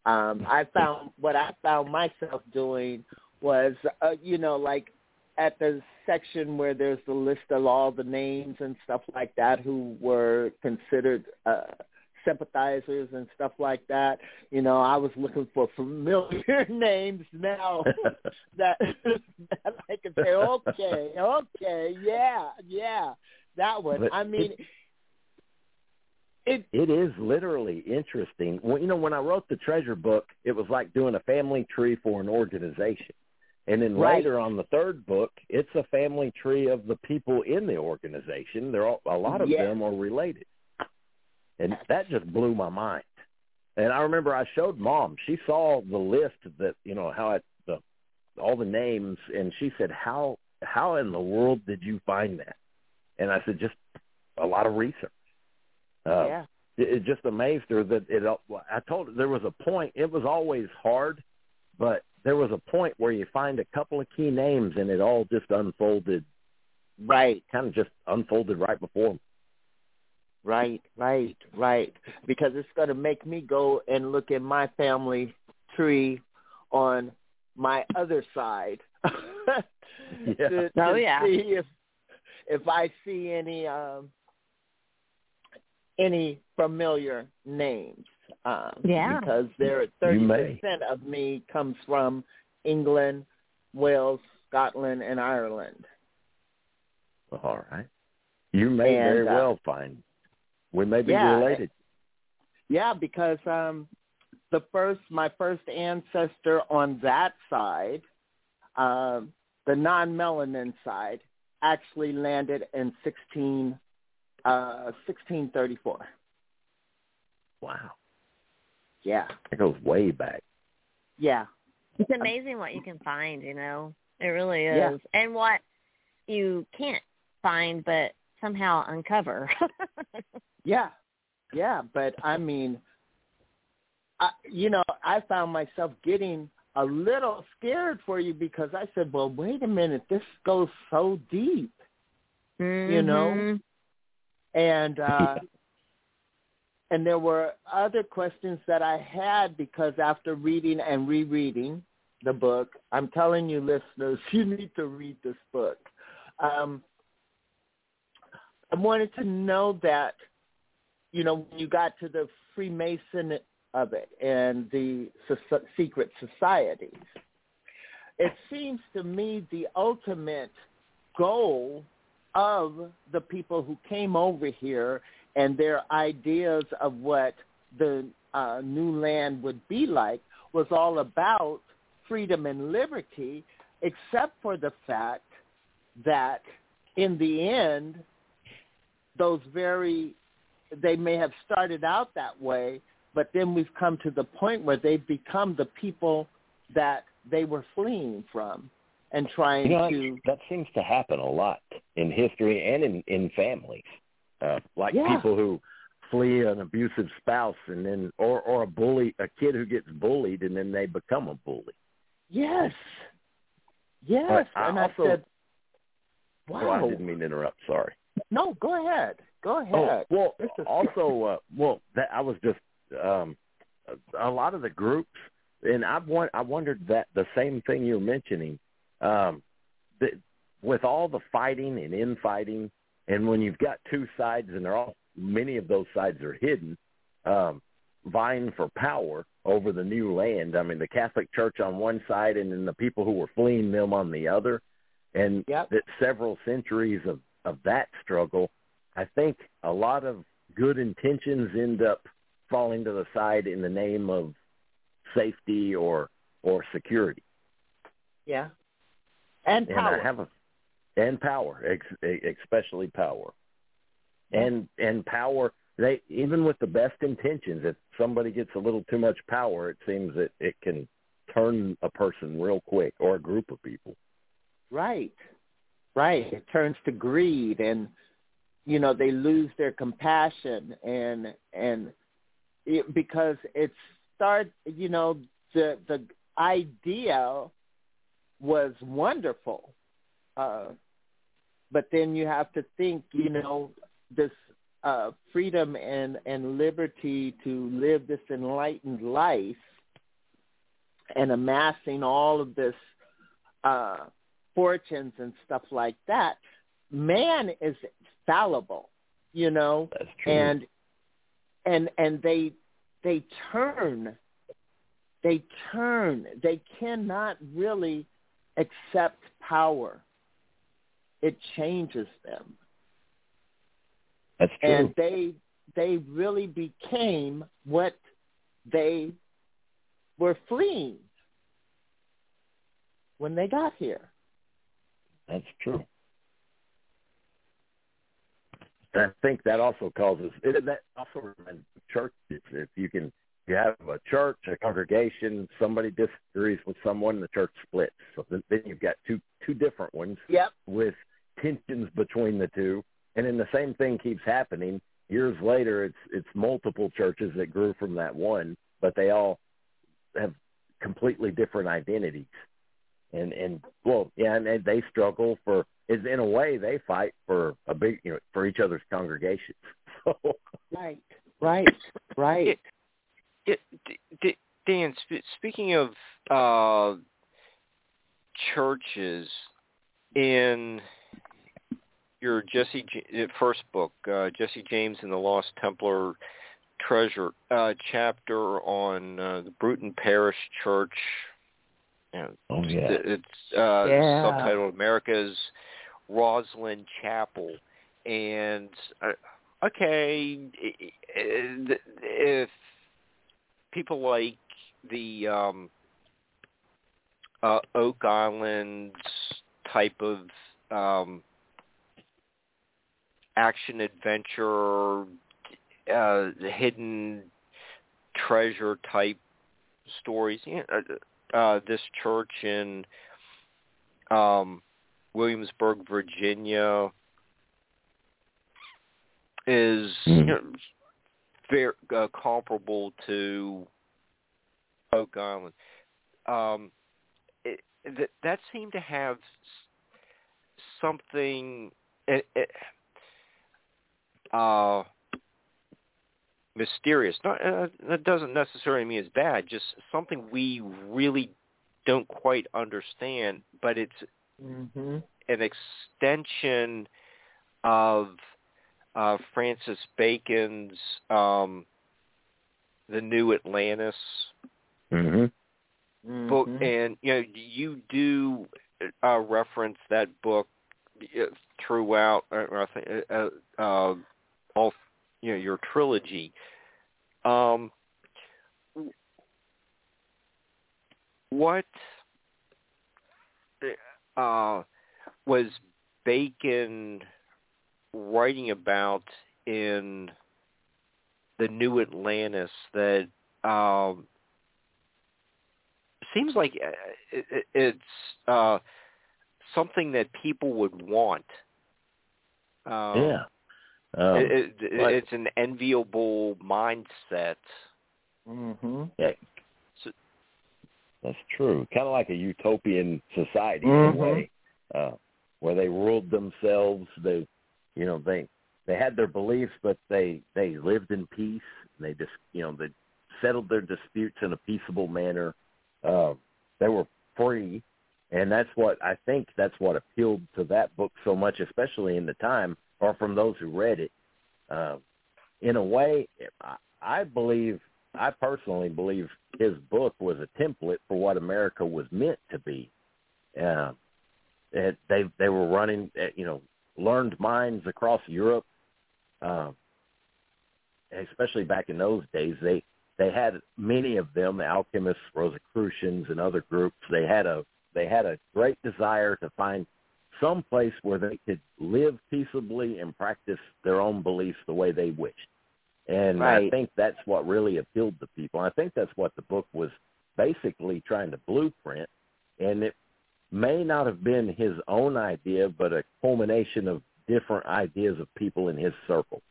Um, I found what I found myself doing was, uh, you know, like at the section where there's the list of all the names and stuff like that who were considered uh, sympathizers and stuff like that. You know, I was looking for familiar names now that, that I could say, okay, okay, yeah, yeah, that one. But I mean. It, it, it is literally interesting. Well, you know, when I wrote the treasure book, it was like doing a family tree for an organization. And then Right. later on the third book, it's a family tree of the people in the organization. They're all, a lot of Yeah. them are related, and that just blew my mind. And I remember I showed mom. She saw the list that you know how it the all the names, and she said, "How how in the world did you find that?" And I said, "Just a lot of research." Uh, yeah. it, it just amazed her that it. I told her there was a point. It was always hard, but there was a point where you find a couple of key names and it all just unfolded, Right, kind of just unfolded right before me. right, right, right. Because it's going to make me go and look at my family tree on my other side. Yeah. to, Oh, yeah. see if if I see any um any familiar names. Um, Yeah. Because there You thirty may. percent of me comes from England, Wales, Scotland, and Ireland. All right. You may And, very uh, well find. We may be yeah, related. Yeah, because um the first my first ancestor on that side, um, the non melanin side, actually landed in sixteen uh sixteen thirty four. Wow. Yeah. That goes way back. Yeah. It's amazing what you can find, you know. It really is. Yeah. And what you can't find but somehow uncover. Yeah. Yeah, but I mean I, you know, I found myself getting a little scared for you because I said, "Well, wait a minute, this goes so deep." You know? And uh and there were other questions that I had because after reading and rereading the book, I'm telling you listeners, you need to read this book. Um I wanted to know that you know when you got to the Freemason of it and the so- secret societies. It seems to me the ultimate goal of the people who came over here and their ideas of what the uh, new land would be like was all about freedom and liberty, except for the fact that in the end, those very, they may have started out that way, but then we've come to the point where they've become the people that they were fleeing from and trying You know, to that seems to happen a lot in history and in in families. Uh, like Yeah. people who flee an abusive spouse and then or or a bully a kid who gets bullied and then they become a bully. Yes. Yes. But I and also- I said, Oh, wow. I didn't mean to interrupt. Sorry. No, go ahead. Go Oh, ahead. well, This also, uh, well, that I was just um, a, a lot of the groups, and I've won- I wondered that the same thing you're mentioning. Um, the, with all the fighting and infighting, and when you've got two sides and they're all many of those sides are hidden, um, vying for power over the new land. I mean, the Catholic Church on one side, and then the people who were fleeing them on the other, and Yep. that several centuries of of that struggle. I think a lot of good intentions end up falling to the side in the name of safety or or security. Yeah. And And power. I have a and power, ex, especially power, and and power. They even with the best intentions, if somebody gets a little too much power, it seems that it can turn a person real quick or a group of people. Right. Right. It turns to greed and you know, they lose their compassion and and it, because it start you know, the the idea was wonderful. Uh but then you have to think, you know, this uh freedom and and liberty to live this enlightened life and amassing all of this uh fortunes and stuff like that, man is fallible, you know, That's true. and and and they they turn they turn they cannot really accept power. It changes them. That's true. And they they really became what they were fleeing when they got here. That's true. I think that also causes it, that also reminds churches. If you can, you have a church, a congregation, somebody disagrees with someone, the church splits. So then, then you've got two two different ones Yep. with tensions between the two, and then the same thing keeps happening. Years later, it's it's multiple churches that grew from that one, but they all have completely different identities and and well yeah and they- they struggle for is in a way they fight for a big you know for each other's congregations so Right. Right. Right. It, D- D- Dan, sp- speaking of uh, churches, in your Jesse J- uh, first book, uh, Jesse James and the Lost Templar Treasure, uh, chapter on uh, the Bruton Parish Church. You know, oh yeah it's uh, Yeah. subtitled America's Rosslyn Chapel, and uh, okay, i- i- if people like the um, uh, Oak Island type of um, action adventure, uh, hidden treasure type stories. You know, uh, uh, this church in um, Williamsburg, Virginia, is you Hmm. know, very uh, comparable to Oak Island. Um, it, that that seemed to have something it, it, uh, mysterious. Not uh, that doesn't necessarily mean it's bad. Just something we really don't quite understand, but it's Mhm. an extension of uh, Francis Bacon's um, The New Atlantis mhm book, Mhm. and you know you do uh, reference that book uh, throughout. Uh, I think uh, uh, all you know your trilogy. Um, what uh, was Bacon writing about in the New Atlantis that um, seems like uh, it, it, it's uh, something that people would want. Um, yeah um, it, it, but- it's an enviable mindset. Mm-hmm. yeah So- that's true kind of like a utopian society Mhm. in a way uh where they ruled themselves they you know they they had their beliefs but they they lived in peace they just you know they settled their disputes in a peaceable manner uh, they were free and that's what I think that's what appealed to that book so much, especially in the time or from those who read it. Uh, in a way, I, I believe, I personally believe, his book was a template for what America was meant to be. Uh, they they were running, uh, you know, learned minds across Europe, uh, especially back in those days. They they had many of them, alchemists, Rosicrucians, and other groups. They had a they had a great desire to find some place where they could live peaceably and practice their own beliefs the way they wished. And right. I think that's what really appealed to people. I think that's what the book was basically trying to blueprint. And it may not have been his own idea, but a culmination of different ideas of people in his circle,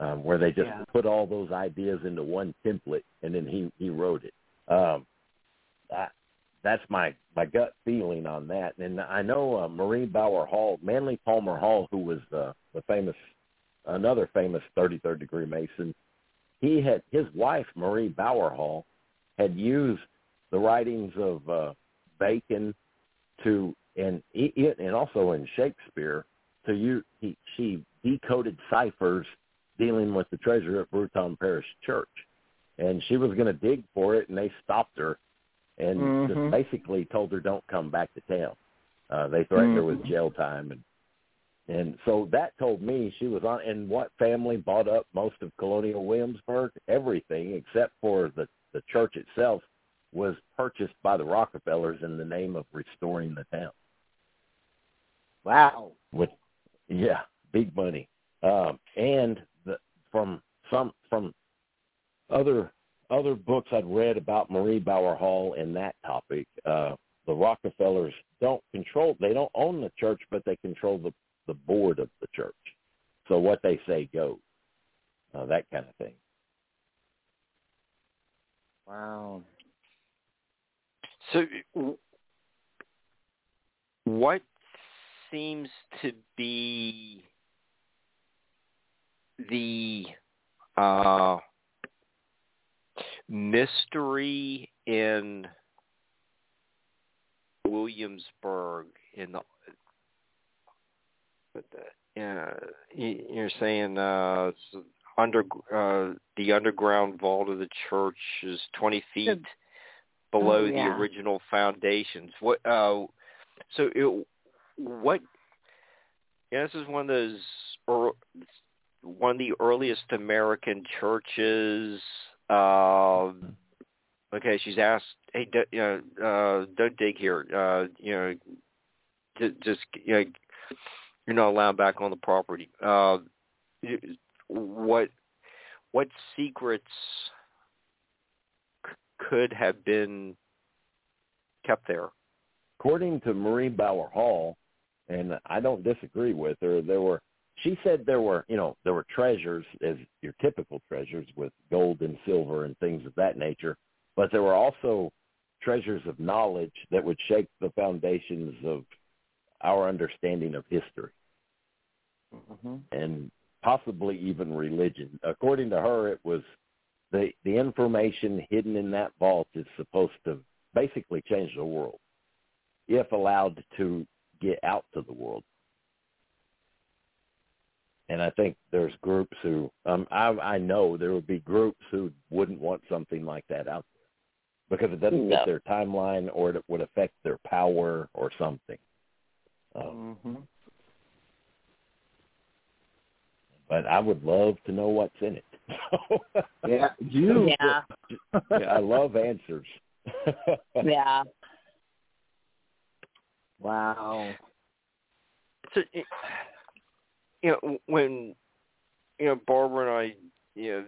um, where they just Yeah. put all those ideas into one template, and then he he wrote it. Um, I, that's my my gut feeling on that. And I know uh, Marie Bauer Hall, Manly Palmer Hall, who was uh, the famous another famous 33rd degree Mason. He had his wife Marie Bauer Hall had used the writings of uh, Bacon to and it and also in Shakespeare to you he she decoded ciphers dealing with the treasure at Bruton Parish Church, and she was going to dig for it, and they stopped her and Mhm. just basically told her don't come back to town. Uh, they threatened her with Mhm. jail time, and and so that told me she was on. And what family bought up most of Colonial Williamsburg? Everything except for the the church itself was purchased by the Rockefellers in the name of restoring the town. Wow. With yeah, big money. Um, and the, from some from other other books I'd read about Marie Bauer Hall and that topic, uh, the Rockefellers don't control. They don't own the church, but they control the the board of the church. So what they say goes. Uh, that kind of thing. Wow. So, what seems to be the uh, mystery in Williamsburg in the but the- yeah, you- you're saying uh, under uh, the underground vault of the church is 20 feet below Oh, the original foundations. What? Uh, so it, what? Yeah, this is one of those, or one of the earliest American churches. Um, okay, she's asked, "Hey, do, you know, uh, don't dig here. Uh, you know, j- just you know, you're not allowed back on the property." Uh, what? What secrets could have been kept there? according to Marie Bauer Hall, and I don't disagree with her, there were she said there were, you know, there were treasures as your typical treasures with gold and silver and things of that nature, but there were also treasures of knowledge that would shake the foundations of our understanding of history Mm-hmm. and possibly even religion. According to her, it was the the information hidden in that vault is supposed to basically change the world if allowed to get out to the world. And I think there's groups who um I I know there would be groups who wouldn't want something like that out there because it doesn't No. fit their timeline or it would affect their power or something. Um, Mm-hmm. but I would love to know what's in it. So, Yeah. You. Yeah. yeah, I love answers. Yeah. Wow. So, it- you know, when you know Barbara and I, you know,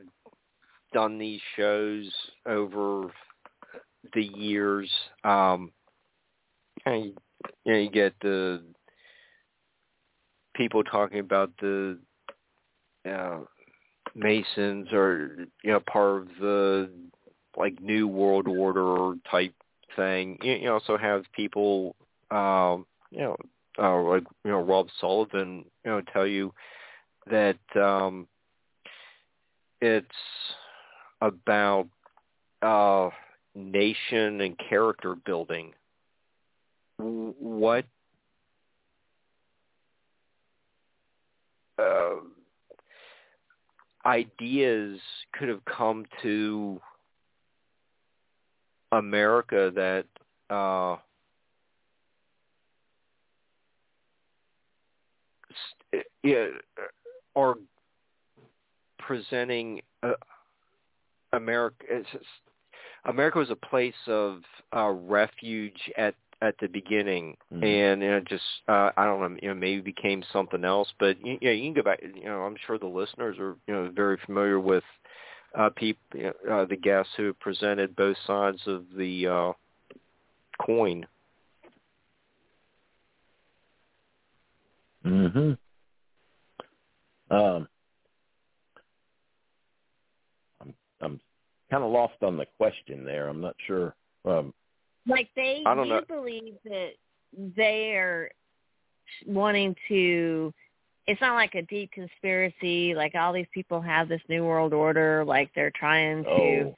done these shows over the years, um, and you, you know, you get the people talking about the uh, Masons or you know part of the like New World Order type thing. You, you also have people, um, you know, uh, like you know Rob Sullivan, you know, tell you that um, it's about uh, nation and character building. what uh, ideas could have come to America that uh, are presenting uh, America. America was a place of uh, refuge at at the beginning, mm-hmm. and you know, just uh, I don't know, you know, maybe became something else. But you, you know, you can go back. You know, I'm sure the listeners are you know very familiar with uh, people, you know, uh, the guests who presented both sides of the uh, coin. Mhm. Um, I'm I'm kind of lost on the question there. I'm not sure. Um, like they, I don't you know. believe that they are wanting to. It's not like a deep conspiracy. Like all these people have this new world order. Like they're trying to, oh,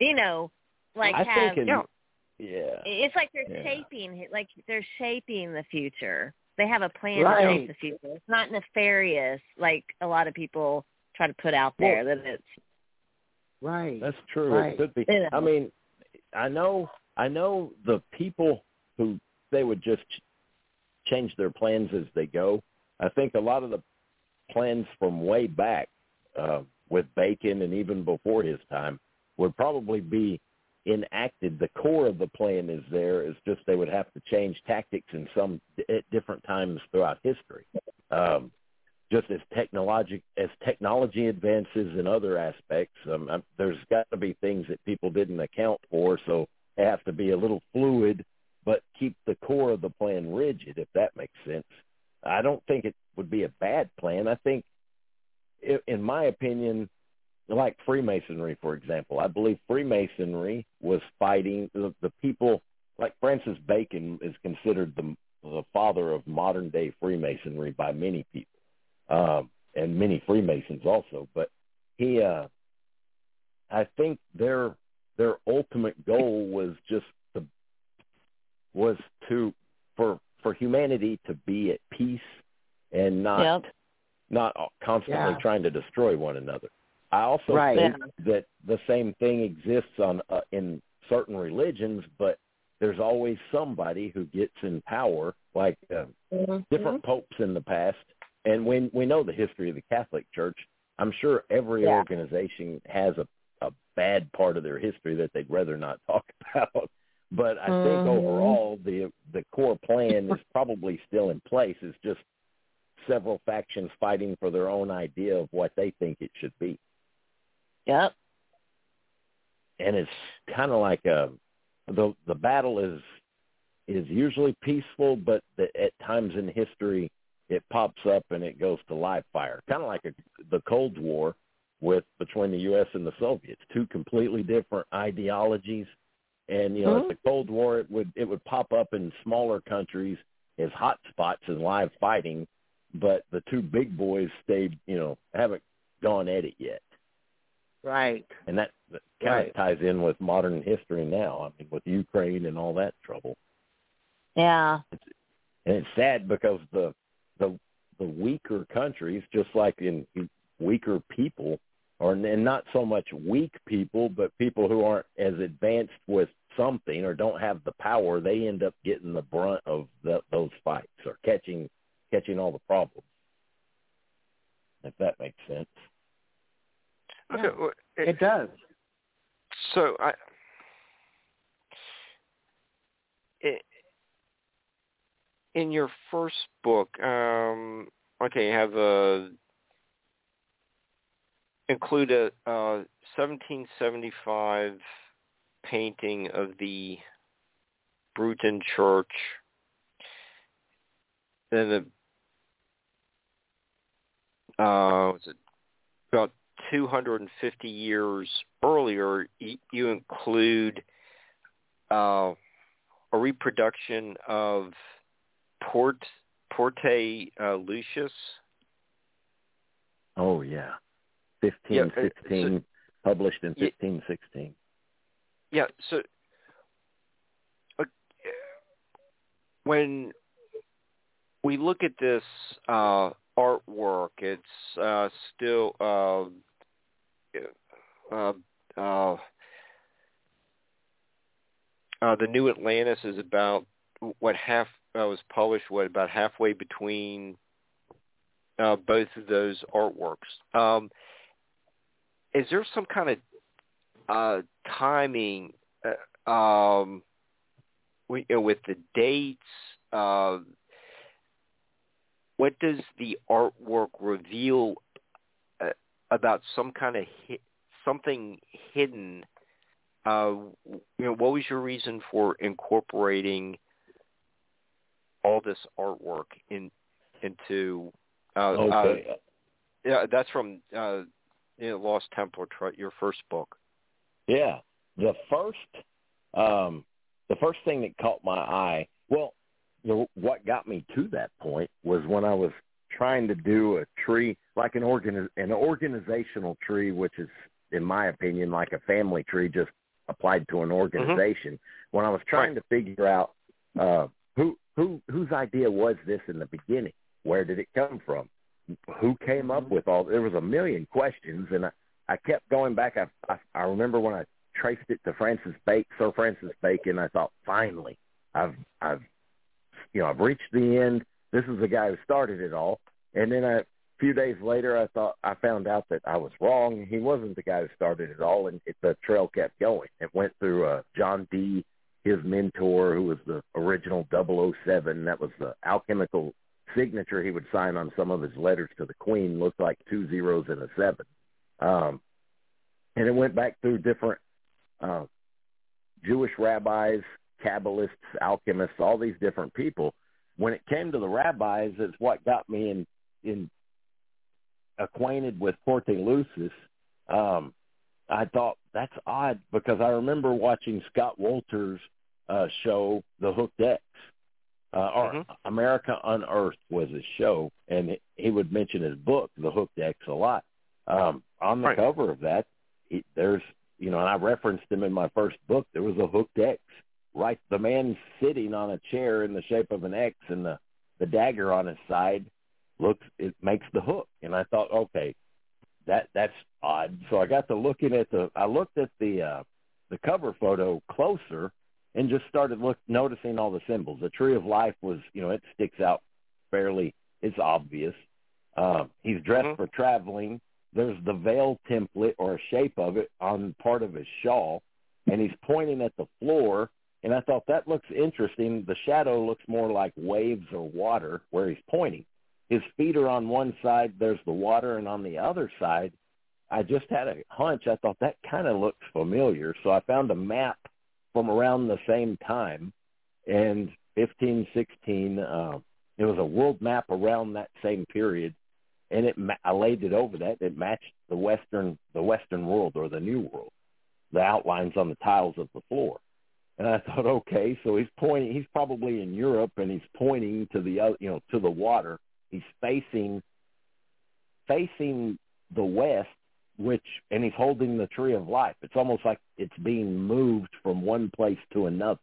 you know, like I have. think in, yeah. yeah. It's like they're Yeah. shaping, like they're shaping the future. They have a plan to shape the future. It's not nefarious like a lot of people try to put out there that it's. Right. That's true. Right. It could be. Yeah. I mean, I know, I know the people who they would just change their plans as they go. I think a lot of the plans from way back uh, with Bacon and even before his time would probably be enacted. The core of the plan is there. It's just they would have to change tactics in some at different times throughout history. Um, just as technology as technology advances in other aspects, um, um, there's got to be things that people didn't account for, so have to be a little fluid, but keep the core of the plan rigid, if that makes sense. I don't think it would be a bad plan. I think, in my opinion, like Freemasonry, for example, I believe Freemasonry was fighting the, the people. Like Francis Bacon is considered the the father of modern day Freemasonry by many people um, and many Freemasons also. But he, uh, I think their their ultimate goal was just to was to for for humanity to be at peace and not Yep. not constantly Yeah. trying to destroy one another. I also Right. think that the same thing exists on uh, in certain religions, but there's always somebody who gets in power, like uh, different popes in the past. And when we know the history of the Catholic Church, I'm sure every Yeah. organization has a, a bad part of their history that they'd rather not talk about. But I think Mhm. overall the the core plan is probably still in place. It's just several factions fighting for their own idea of what they think it should be. Yep. and it's kind of like a the the battle is is usually peaceful, but the, at times in history it pops up and it goes to live fire, kind of like a, the Cold War with between the U.S. and the Soviets, two completely different ideologies. And you know, Mhm. at the Cold War, it would it would pop up in smaller countries as hot spots and live fighting, but the two big boys stayed, you know, haven't gone at it yet Right. and that, that kind Right. of ties in with modern history now. I mean, with Ukraine and all that trouble, Yeah. and it's sad because the the the weaker countries, just like in weaker people, or and not so much weak people, but people who aren't as advanced with something or don't have the power, they end up getting the brunt of the, those fights or catching catching all the problems. If that makes sense. Okay. well, it- It does. so I, i in your first book, um, okay, you have a include a uh, 1775 painting of the Bruton Church. Then the uh, was it about 250 years earlier, you include uh, a reproduction of Port Porte uh, Lucis. Oh yeah, fifteen Yeah, uh, sixteen, published in Yeah. fifteen sixteen. Yeah, so uh, when we look at this uh, artwork, it's uh, still uh, uh, uh, uh, the New Atlantis is about what half uh, was published. What about halfway between uh, both of those artworks? Um, is there some kind of uh, timing uh, um, we, you know, with the dates? Uh, what does the artwork reveal uh, about some kind of hi- something hidden? Uh, you know, what was your reason for incorporating all this artwork in into? Uh, okay. Uh, yeah, that's from uh, know, Lost Templar, your first book. Yeah, the first, um, the first thing that caught my eye. Well, the, what got me to that point was when I was trying to do a tree like an organ an organizational tree, which is, in my opinion, like a family tree just applied to an organization. Mm-hmm. When I was trying to figure out uh, who who whose idea was this in the beginning, where did it come from, who came up with all? There was a million questions, and I, I kept going back. I, I I remember when I traced it to Francis Bacon, Sir Francis Bacon. I thought, finally, I've I've you know I've reached the end. This is the guy who started it all. And then a few days later, I thought I found out that I was wrong. He wasn't the guy who started it all, and it, the trail kept going. It went through uh, John Dee, his mentor, who was the original 007. That was the alchemical signature he would sign on some of his letters to the Queen. Looked like two zeros and a seven. Um, and it went back through different uh, Jewish rabbis, Kabbalists, alchemists, all these different people. When it came to the rabbis, it's what got me in, in acquainted with Lucis. Um, I thought that's odd because I remember watching Scott Wolter's uh, show, The Hooked X, uh, or mm-hmm. America Unearthed was his show, and he would mention his book, The Hooked X, a lot. Um, on the right. cover of that, he, there's you know, and I referenced him in my first book. There was a hooked X, right? The man sitting on a chair in the shape of an X, and the the dagger on his side looks it makes the hook. And I thought, okay, that that's odd. So I got to looking at the I looked at the uh, the cover photo closer and just started look noticing all the symbols. The tree of life was, you know, it sticks out fairly. It's obvious. Uh, he's dressed mm-hmm. for traveling there's the veil template or a shape of it on part of his shawl, and he's pointing at the floor. And I thought that looks interesting. The shadow looks more like waves or water where he's pointing. His feet are on one side, there's the water, and on the other side, I just had a hunch. I thought that kind of looks familiar. So I found a map from around the same time, and 1516, uh, it was a world map around that same period and it I laid it over that. It matched the western the western world or the new world, the outlines on the tiles of the floor. And I thought, okay, so he's pointing. He's probably in Europe, and he's pointing to the you know to the water. He's facing facing the west, which and he's holding the tree of life. It's almost like it's being moved from one place to another.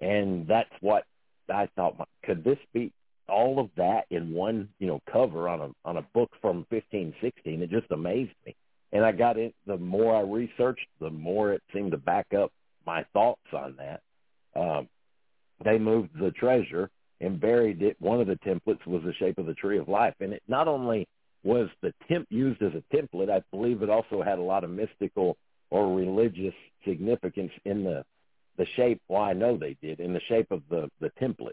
And that's what I thought. Could this be? all of that in one, you know, cover on a on a book from fifteen sixteen. It just amazed me. And I got it. The more I researched, the more it seemed to back up my thoughts on that. Um, they moved the treasure and buried it. One of the templates was the shape of the tree of life, and it not only was the temp used as a template, I believe it also had a lot of mystical or religious significance in the the shape. Well, I know they did in the shape of the the templates,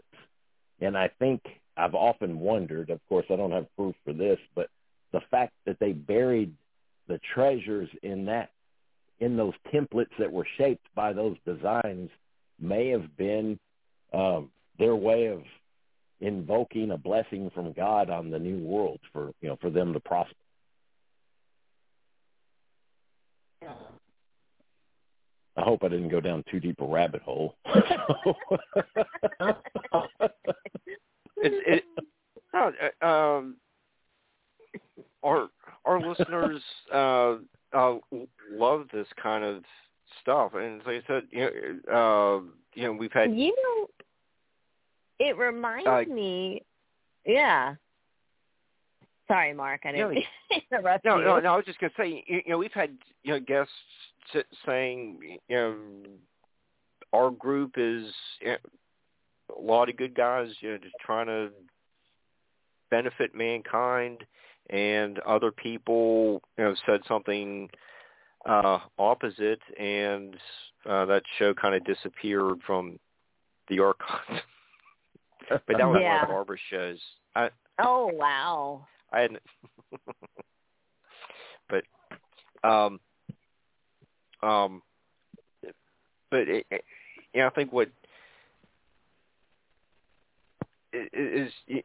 and I think I've often wondered, of course I don't have proof for this, but the fact that they buried the treasures in that in those templates that were shaped by those designs may have been um, their way of invoking a blessing from God on the new world for you know for them to prosper. I hope I didn't go down too deep a rabbit hole. it's it. No, uh, um, our our listeners uh, uh, love this kind of stuff, and like I said, you know, uh, you know, we've had you know, It reminds Uh, me, yeah. Sorry, Mark. I didn't interrupt No, you. no, no. I was just gonna say, you, you know, we've had you know guests saying, you know, our group is you know, a lot of good guys, you know, just trying to benefit mankind, and other people, you know, said something uh opposite, and uh that show kind of disappeared from the archives. but that was one Yeah. of Barbara's shows. I Oh wow. I hadn't, but um, um, but it, it, yeah, I think what i- i-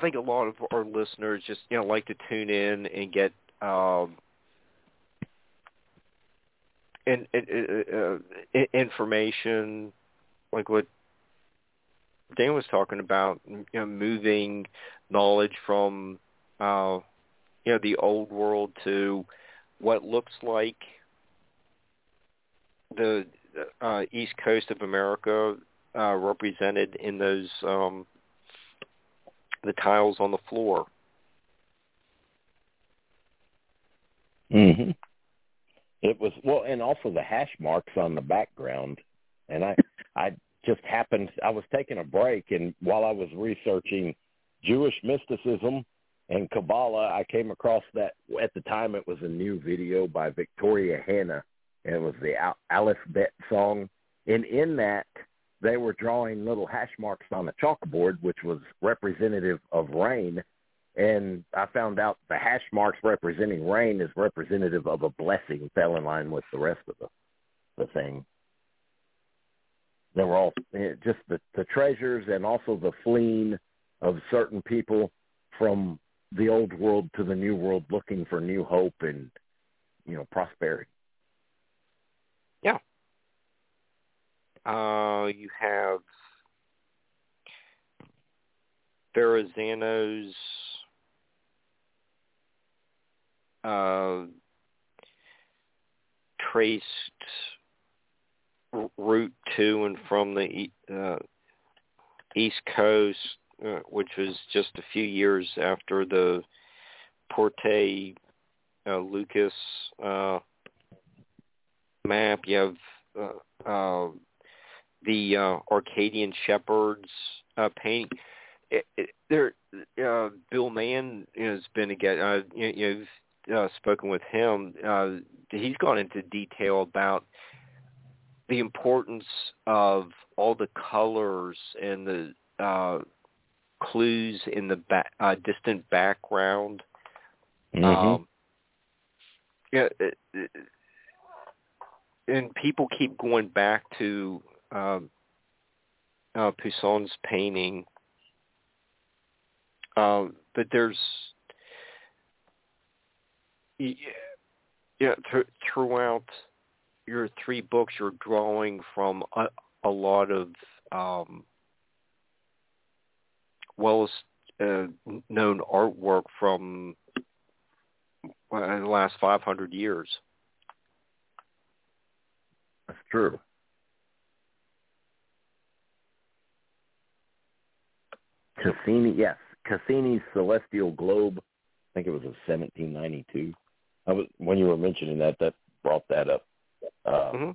think a lot of our listeners just you know like to tune in and get um in, in, uh, information like what Dan was talking about, you know, moving knowledge from uh, you know the old world to what looks like the uh, east coast of America uh, represented in those um, the tiles on the floor. hmm It was well, and also the hash marks on the background. And I, I just happened. I was taking a break, and while I was researching Jewish mysticism and Kabbalah, I came across that. At the time, it was a new video by Victoria Hanna, and it was the Al- Aleph Bet song. And in that, they were drawing little hash marks on a chalkboard, which was representative of rain and I found out the hash marks representing rain is representative of a blessing, fell in line with the rest of the the thing. They were all just the the treasures and also the fleeing of certain people from the old world to the new world, looking for new hope and you know prosperity. Yeah. Uh, you have Verrazano's uh, traced route to and from the uh, East Coast, uh, which was just a few years after the Porte uh, Lucis uh, map. You have uh, uh, the uh, Arcadian shepherds uh, painting. It, it, there, uh, Bill Mann has been again. Uh, you, you've uh, spoken with him. Uh, he's gone into detail about the importance of all the colors and the uh, clues in the ba- uh, distant background. Um, yeah, it, it, and people keep going back to um, uh, Poussin's painting, um, but there's y- yeah th- throughout your three books, you're drawing from a, a lot of um, well uh, known artwork from uh, the last 500 years. That's true. Cassini, yes, Cassini's Celestial Globe. I think it was a 1792. I was when you were mentioning that, that brought that up. Uh, hmm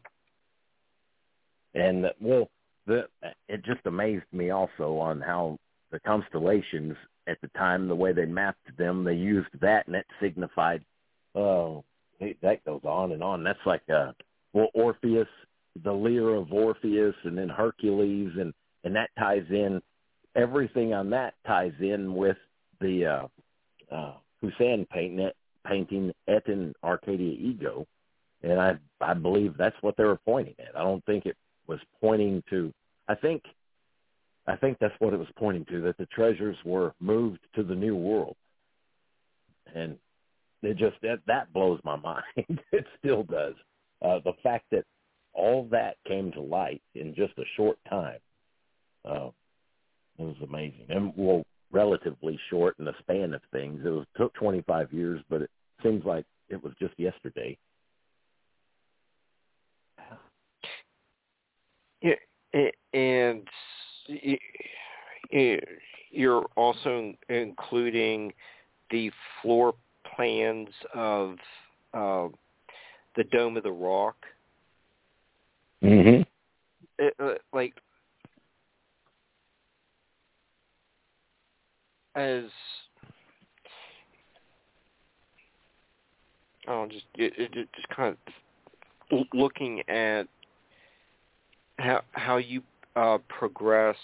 And well, the it just amazed me also on how the constellations at the time, the way they mapped them, they used that, and it signified. Oh, that goes on and on. That's like uh, well, Orpheus, the lyre of Orpheus, and then Hercules, and and that ties in. Everything on that ties in with the uh, uh, Poussin painting, painting Et in Arcadia Ego, and I I believe that's what they were pointing at. I don't think it was pointing to. I think, I think that's what it was pointing to. That the treasures were moved to the new world, and it just that that blows my mind. it still does. Uh, the fact that all that came to light in just a short time, uh, it was amazing. And well, relatively short in the span of things. It was took 25 years, but it seems like it was just yesterday. Yeah, and you're also including the floor plans of uh, the Dome of the Rock. Mhm. It, uh, like as oh, just it, it, just kind of looking at how how you uh, progressed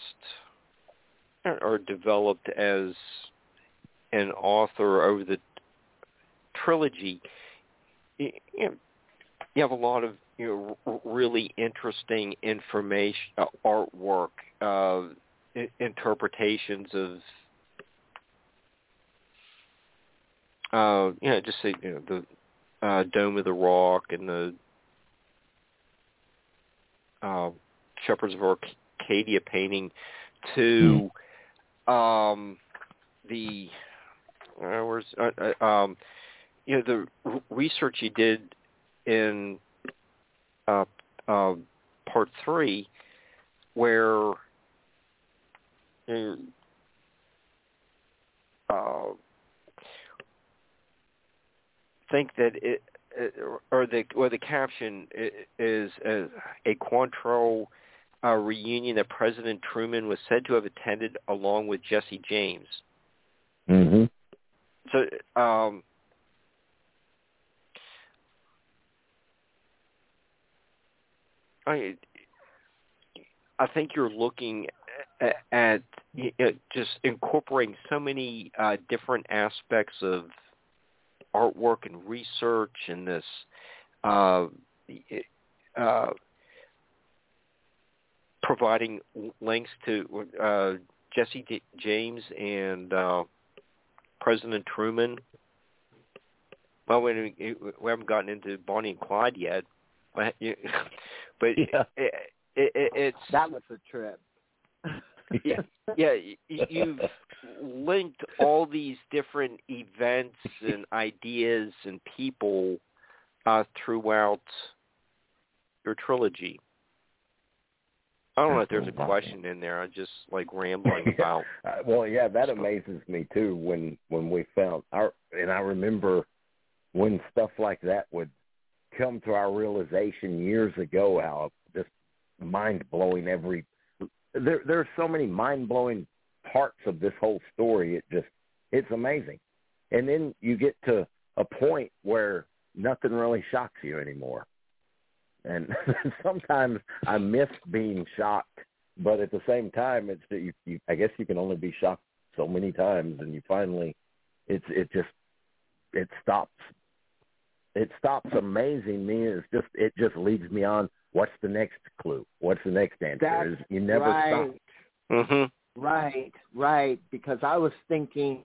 or developed as an author over the trilogy. You, have a lot of you know really interesting information, uh, artwork, uh, interpretations of uh, you know, just say you know the uh, Dome of the Rock and the uh, Shepherds of Arcadia painting to mm. um, the uh, where's uh, uh, um, you know the r- research you did in uh, uh, part three, where uh, think that it, or the or the caption is a, a Quantrill uh, reunion that President Truman was said to have attended along with Jesse James. Mm-hmm. So, um, I I think you're looking at, at you know, just incorporating so many uh, different aspects of artwork and research and this uh, uh, providing links to uh, Jesse D- James and uh, President Truman. Well, we, we haven't gotten into Bonnie and Clyde yet, but, but yeah. it, it, it, it's that was a trip. yeah, yeah, you've linked all these different events and ideas and people uh, throughout your trilogy. I don't know if there's a question in there. I'm just like rambling about. Uh, well, yeah, that amazes me too. When when we found our, and I remember when stuff like that would come to our realization years ago, how just mind blowing every there there are so many mind blowing parts of this whole story. It just it's amazing. And then you get to a point where nothing really shocks you anymore. And sometimes I miss being shocked, but at the same time, it's you, you. I guess you can only be shocked so many times, and you finally, it's it just it stops. It stops amazing me. It's just it just leads me on What's the next clue? What's the next answer? That's you never right. stop. Mm-hmm. Right, right. Because I was thinking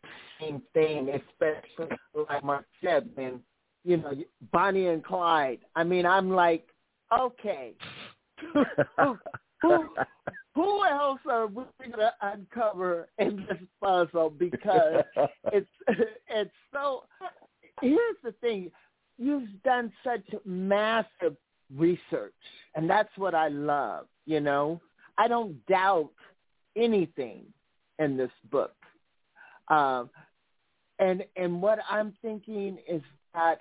the same thing, especially like Mark said, when you know Bonnie and Clyde. I mean, I'm like, okay, who, who, who else are we going to uncover in this puzzle? Because it's it's so. Here's the thing: you've done such massive research. And that's what I love, you know. I don't doubt anything in this book. Um, and and what I'm thinking is that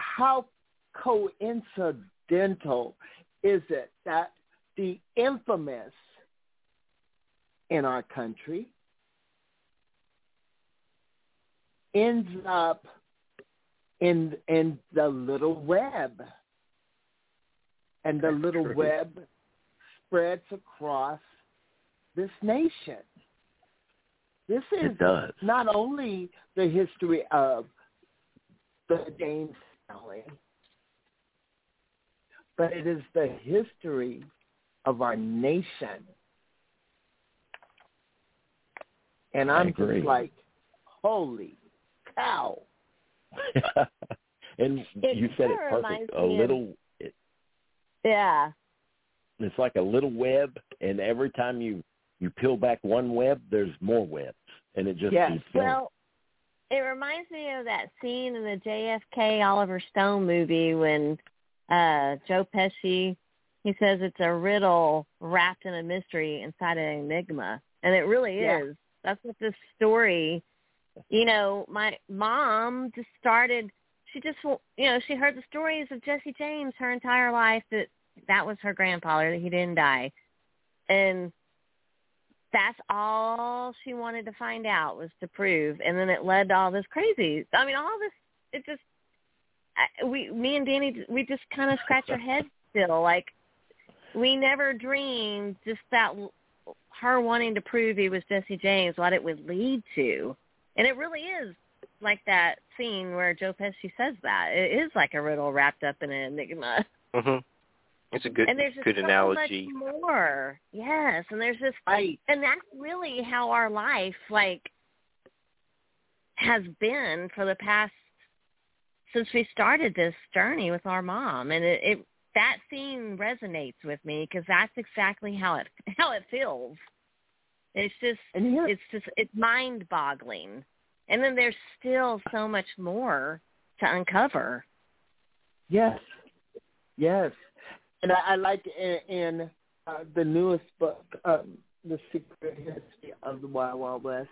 how coincidental is it that the infamous in our country ends up in in the little web? And the little web spreads across this nation. This is not only the history of the James family, but it is the history of our nation. And I I'm just like, holy cow. and It you said it kinda perfect. A little. It, Yeah. it's like a little web, and every time you you peel back one web, there's more webs, and it just Yes. keeps going. Well, it reminds me of that scene in the JFK Oliver Stone movie when uh Joe Pesci he says it's a riddle wrapped in a mystery inside an enigma, and it really Yeah. is. That's what this story. You know, my mom just started. She just, you know, she heard the stories of Jesse James her entire life. That that was her grandfather. That he didn't die, and that's all she wanted to find out was to prove. And then it led to all this crazy. I mean, all this. It just. I- We, me and Danny, we just kind of scratch our heads still. Like we never dreamed just that her wanting to prove he was Jesse James, what it would lead to. And it really is like that scene where Joe Pesci says that. It is like a riddle wrapped up in an enigma. hmm It's a good and there's just good so analogy. much more. Yes, and there's this Right. and that's really how our life like has been for the past since we started this journey with our mom and it, it that scene resonates with me because that's exactly how it how it feels it's just And here, it's just it's mind boggling and then there's still so much more to uncover Yes, yes, and I, I like in, in uh, the newest book, um, "The Secret History of the Wild Wild West."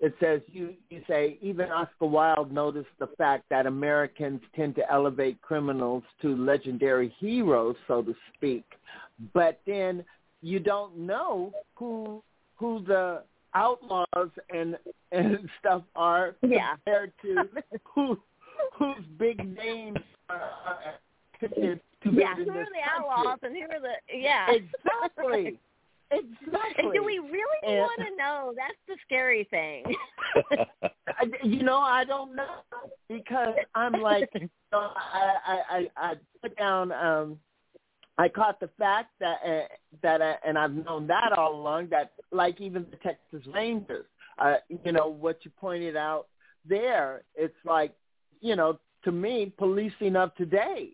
It says you you say even Oscar Wilde noticed the fact that Americans tend to elevate criminals to legendary heroes, so to speak, but then you don't know who who the outlaws and and stuff are Yeah. compared to who whose big names are to yeah them who in are the country. outlaws and who are the yeah Exactly. Exactly. and do we really And- want to know that's the scary thing you know, I don't know because I'm like, you know, I, I, I, I put down. um I caught the fact that uh, that, uh, and I've known that all along. That like even the Texas Rangers, uh, you know, what you pointed out there, it's like, you know, to me, policing of today,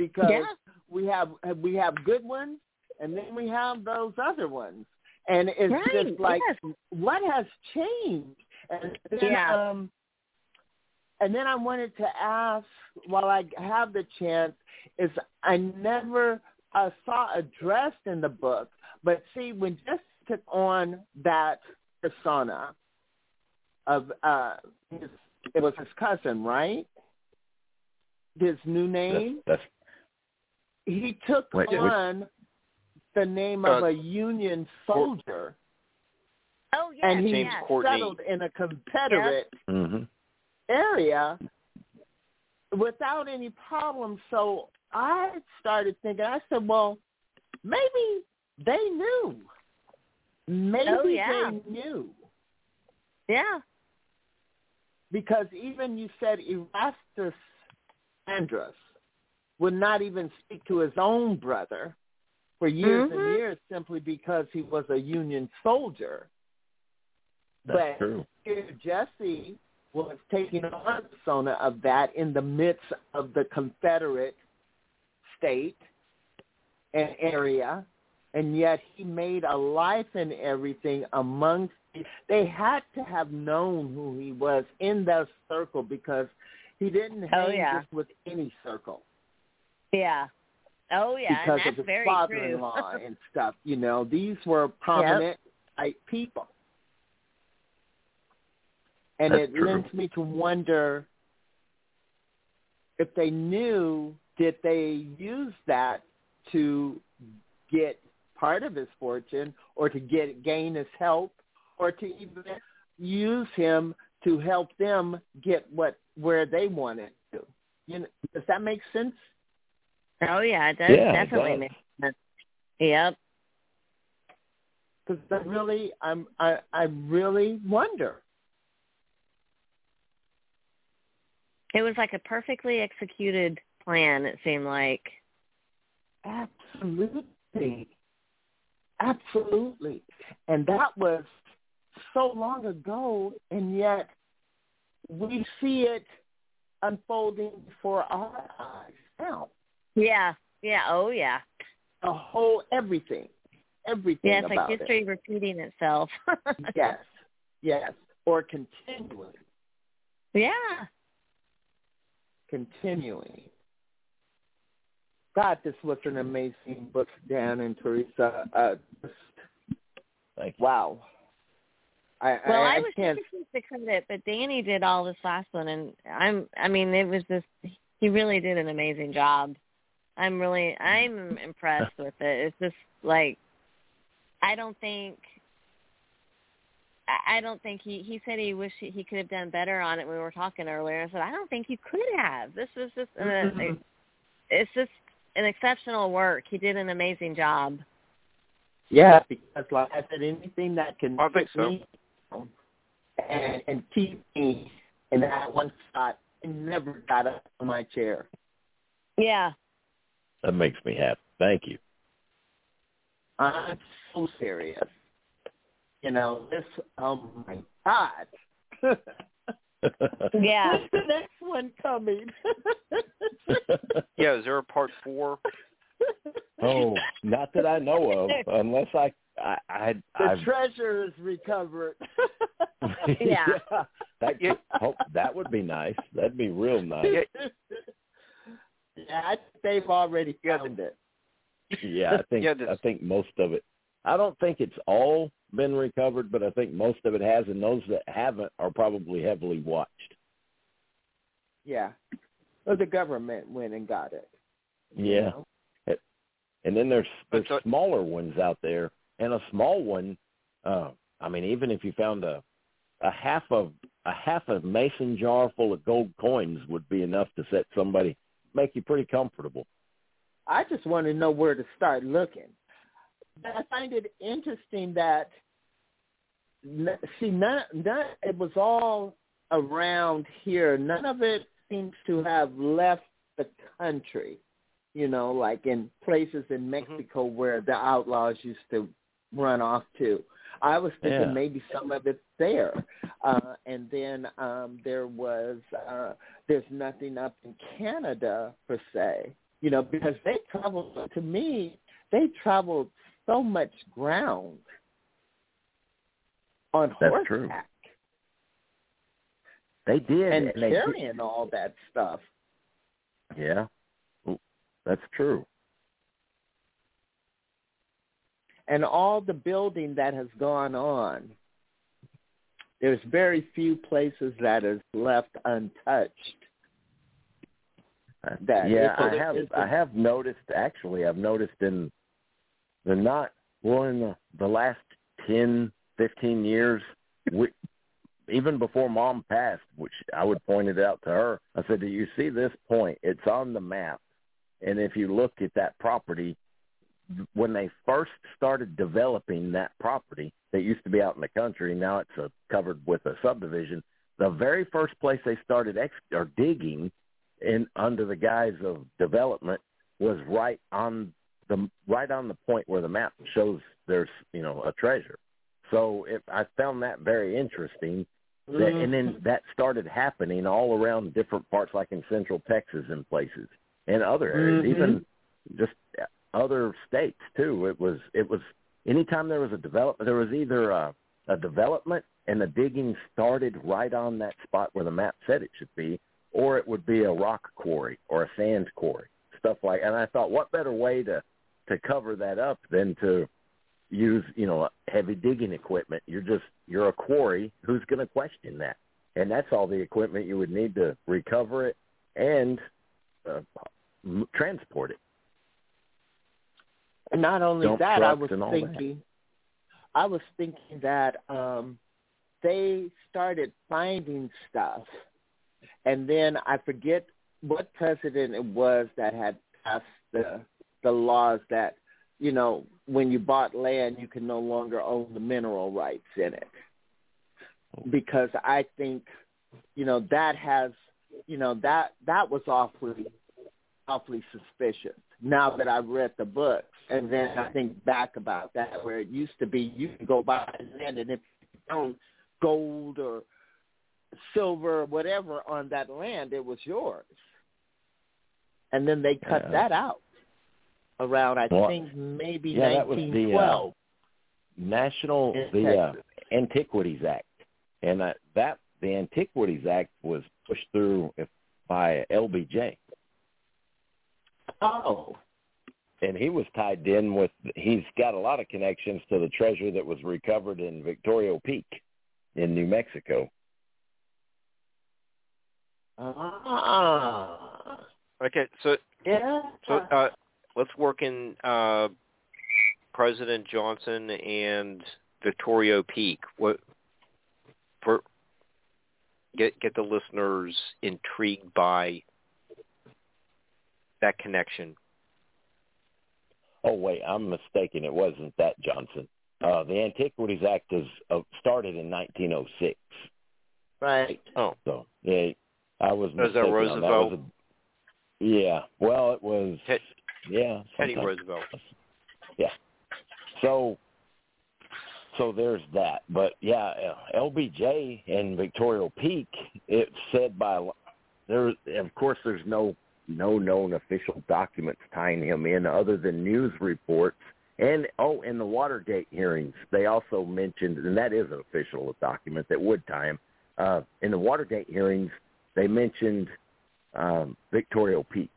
because Yeah. we have we have good ones, and then we have those other ones, and it's Right, just like, yes. what has changed? And then, Yeah. um, and then I wanted to ask, while I have the chance, is I never uh, saw addressed in the book, but see, when Jesse took on that persona of uh, his, it was his cousin, right? His new name. That's, he took Wait, which- on the name of Uh, a Union soldier, oh yes and he James yes. Courtney. settled in a Confederate hmm area without any problem. So I started thinking. I said, "Well, maybe they knew. Maybe Oh, yeah. they knew." yeah because even you said Erastus Andrus would not even speak to his own brother for years Mhm. and years simply because he was a Union soldier. That's but true. here Jesse was taking on the persona of that in the midst of the Confederate state and area, and yet he made a life and everything amongst. They had to have known who he was in that circle because he didn't Oh, hang yeah. just with any circle yeah oh yeah and because that's of his father-in-law and stuff. You know, these were prominent type people. And That's it true. leads me to wonder if they knew, did they use that to get part of his fortune or to get gain his help or to even use him to help them get what where they wanted to. You know, does that make sense? Oh yeah it does Yeah, definitely does. make sense yep Because I really, I'm, I, I really wonder. it was like a perfectly executed plan it seemed like Absolutely. Absolutely. And that was so long ago, and yet we see it unfolding before our eyes now. Yeah yeah oh yeah A whole everything, everything yeah it's like about history repeating itself. Yes, yes, or continuing, yeah continuing. God, this was an amazing book, Dan and Teresa. Uh, Thank you. wow. I, Well, I, I, was can't. taking the credit, but Danny did all this last one, and I'm. I mean, it was just he really did an amazing job. I'm really I'm impressed with it. It's just like I don't think I- I don't think he he said he wished he, he could have done better on it. when We were talking earlier. I said I don't think you could have. This was just an, Mhm. it's just an exceptional work. He did an amazing job. Yeah, because like I said, anything that can I think so. me and and keep me in that one spot, I never got up from my chair. Yeah. That makes me happy. Thank you. I'm so serious. You know, this. Oh my God. Yeah. When's the next one coming? Yeah, is there a part four? oh, not that I know of, unless I I I The I've, treasure is recovered. Yeah. that could, oh, that would be nice. That'd be real nice. Yeah, yeah, I think they've already found it. Yeah, I think I think most of it. I don't think it's all been recovered, but I think most of it has, and those that haven't are probably heavily watched. Yeah. Well, the government went and got it. Yeah, know? and then there's there's so- smaller ones out there, and a small one. Uh, I mean, even if you found a a half of a half a mason jar full of gold coins would be enough to set somebody make you pretty comfortable. I just want to know where to start looking. I find it interesting that see none, none it was all around here. None of it seems to have left the country. You know, like in places in Mexico where the outlaws used to run off to. I was thinking Yeah. maybe some of it's there. Uh and then um there was uh there's nothing up in Canada per se. You know, because they traveled to me, they traveled so much ground on That's horseback true. They did, and and they did- carrying all that stuff. Yeah, that's true. and all the building that has gone on, there's very few places that is left untouched. Uh, that yeah, I have I have noticed. Actually, I've noticed in the not well in the, the last ten, fifteen years, we, even before Mom passed, which I would point it out to her. I said, "Do you see this point? It's on the map, and if you look at that property." When they first started developing that property that used to be out in the country, now it's a, covered with a subdivision. The very first place they started ex- or digging in under the guise of development was right on the right on the point where the map shows there's you know a treasure. So it, I found that very interesting. That, and then that started happening all around different parts, like in Central Texas and places, and other areas, Mhm. even just other states too. It was it was anytime there was a development, there was either a, a development and the digging started right on that spot where the map said it should be, or it would be a rock quarry or a sand quarry, stuff like. And I thought, what better way to to cover that up than to use you know heavy digging equipment? You're just you're a quarry. Who's going to question that? And that's all the equipment you would need to recover it and uh, m- transport it. And not only dump that, I was all that. thinking, I was thinking that um, they started finding stuff, and then I forget what president it was that had passed the the laws that you know when you bought land you can no longer own the mineral rights in it. Because I think you know that has you know that that was awfully awfully suspicious now that I've read the book. And then I think back about that where it used to be you can go buy land and if you found gold or silver or whatever on that land, it was yours. And then they cut Yeah. that out around I Well, think maybe yeah, that was the, uh. National the uh, Antiquities Act, and uh, that the Antiquities Act was pushed through by LBJ. Oh. And he was tied in with. He's got a lot of connections to the treasure that was recovered in Victoria Peak, in New Mexico. Ah. Okay, so Yeah. so uh, let's work in uh, President Johnson and Victoria Peak. What for? Get get the listeners intrigued by that connection. Oh wait, I'm mistaken. It wasn't that Johnson. Uh, the Antiquities Act is uh, started in 1906. right. Oh, So yeah, I was. Was that Roosevelt? was a- yeah. Well, it was. Ted- yeah. Teddy Roosevelt. Yeah. So, so there's that. But yeah, uh, LBJ and Victoria Peak. It's said by there. Of course, there's no no known official documents tying him in other than news reports. And oh, in the Watergate hearings, they also mentioned, and that is an official document that would tie him. Uh, in the Watergate hearings, they mentioned um, Victoria Peak